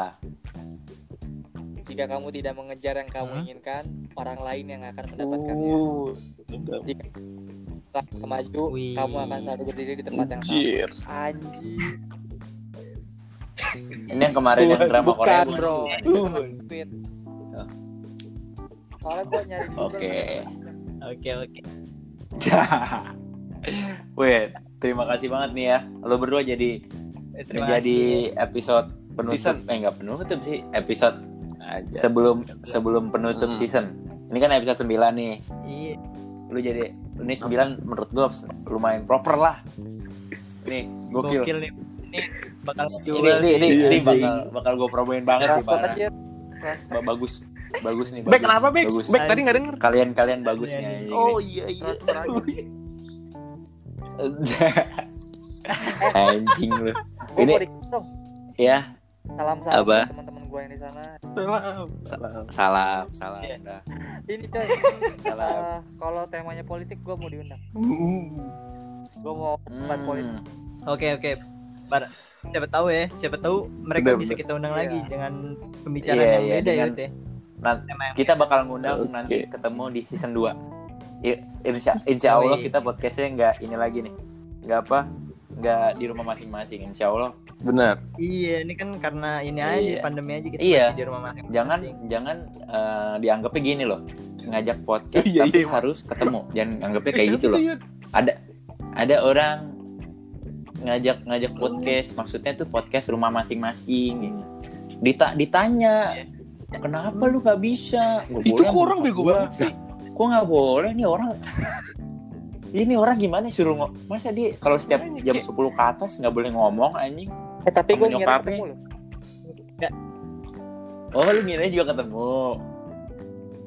jika kamu tidak mengejar yang kamu Hmm? inginkan orang lain yang akan mendapatkannya udah. jika kamu maju Wih. kamu akan selalu berdiri di tempat yang sama Anjir. ini yang kemarin yang drama bukan Korea. bukan? bro. Oh. soalnya nyari Oke. Oke oke. Wait, terima kasih banget nih ya. Lo berdua jadi Eh, Terima menjadi kasih. episode penutup. Season. Eh enggak penutup sih, episode Aja. sebelum sebelum penutup Hmm. season. Ini kan episode 9 nih. Iya. Lu jadi ini 9 menurut gua lumayan proper lah. Nih, gokil. Gokil nih. Ini bakal Ini ini ini, Iya ini bakal bakal gua promoin banget di mana. Ba- Bagus. Bagus nih, Bek bagus. kenapa Bek? Bagus. Bek tadi nggak denger. Kalian-kalian bagus Iya, nih. iya. anjing Oh iya iya. Anjing lu. Gua Ini-. Ya, Salam salam Apa? buat teman-teman gue yang di sana. salam, salam. Iya. Udah. Ini coy. Salam. eh, kalau temanya politik gue mau diundang. Gue mau debat Hmm. politik. Oke oke. Bar siapa tahu ya, siapa tahu mereka Bener, bisa bener. kita undang Iya. lagi dengan pembicaraan Iya, yang iya, beda ya, dengan- Ut, ya. Yang kita bakal ngundang Oke. nanti ketemu di season 2 I- insya, insya Allah iya. kita podcastnya nggak ini lagi nih nggak apa nggak di rumah masing-masing insya Allah Benar. Iya, ini kan karena ini Iya. aja pandemi aja kita Iya. masih di rumah masing-masing. jangan jangan eh, dianggapnya gini loh ngajak podcast Iya, tapi iya. harus ketemu jangan anggapnya kayak gitu loh ada ada orang ngajak ngajak podcast maksudnya tuh podcast rumah masing-masing gitu. Dita ditanya kenapa lu nggak bisa Nggak Itu boleh kok orang sama bego banget sih. kok nggak boleh nih orang ini orang gimana suruh ngomong masa dia kalau setiap jam kayak- 10 ke atas nggak boleh ngomong anjing Eh tapi gue ngira ketemu loh. oh lu ngira juga ketemu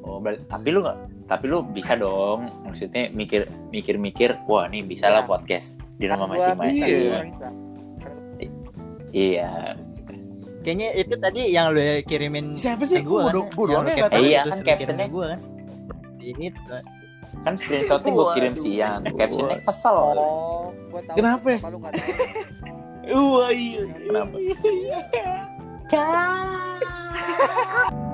oh ber- tapi lu nggak tapi lu bisa dong maksudnya mikir mikir mikir wah nih bisa lah Iya. podcast di rumah gua masing-masing Iya. gua iya Kayaknya itu tadi yang lu kirimin Siapa sih? ke gua Gua do- kan, gua yang doang tahu. Iya, kan captionnya. gua kan. Ini kan screenshotnya gue kirim siang captionnya kesel Oh, gue tahu. Kenapa? Tahu? Wah iya. kenapa Ciao.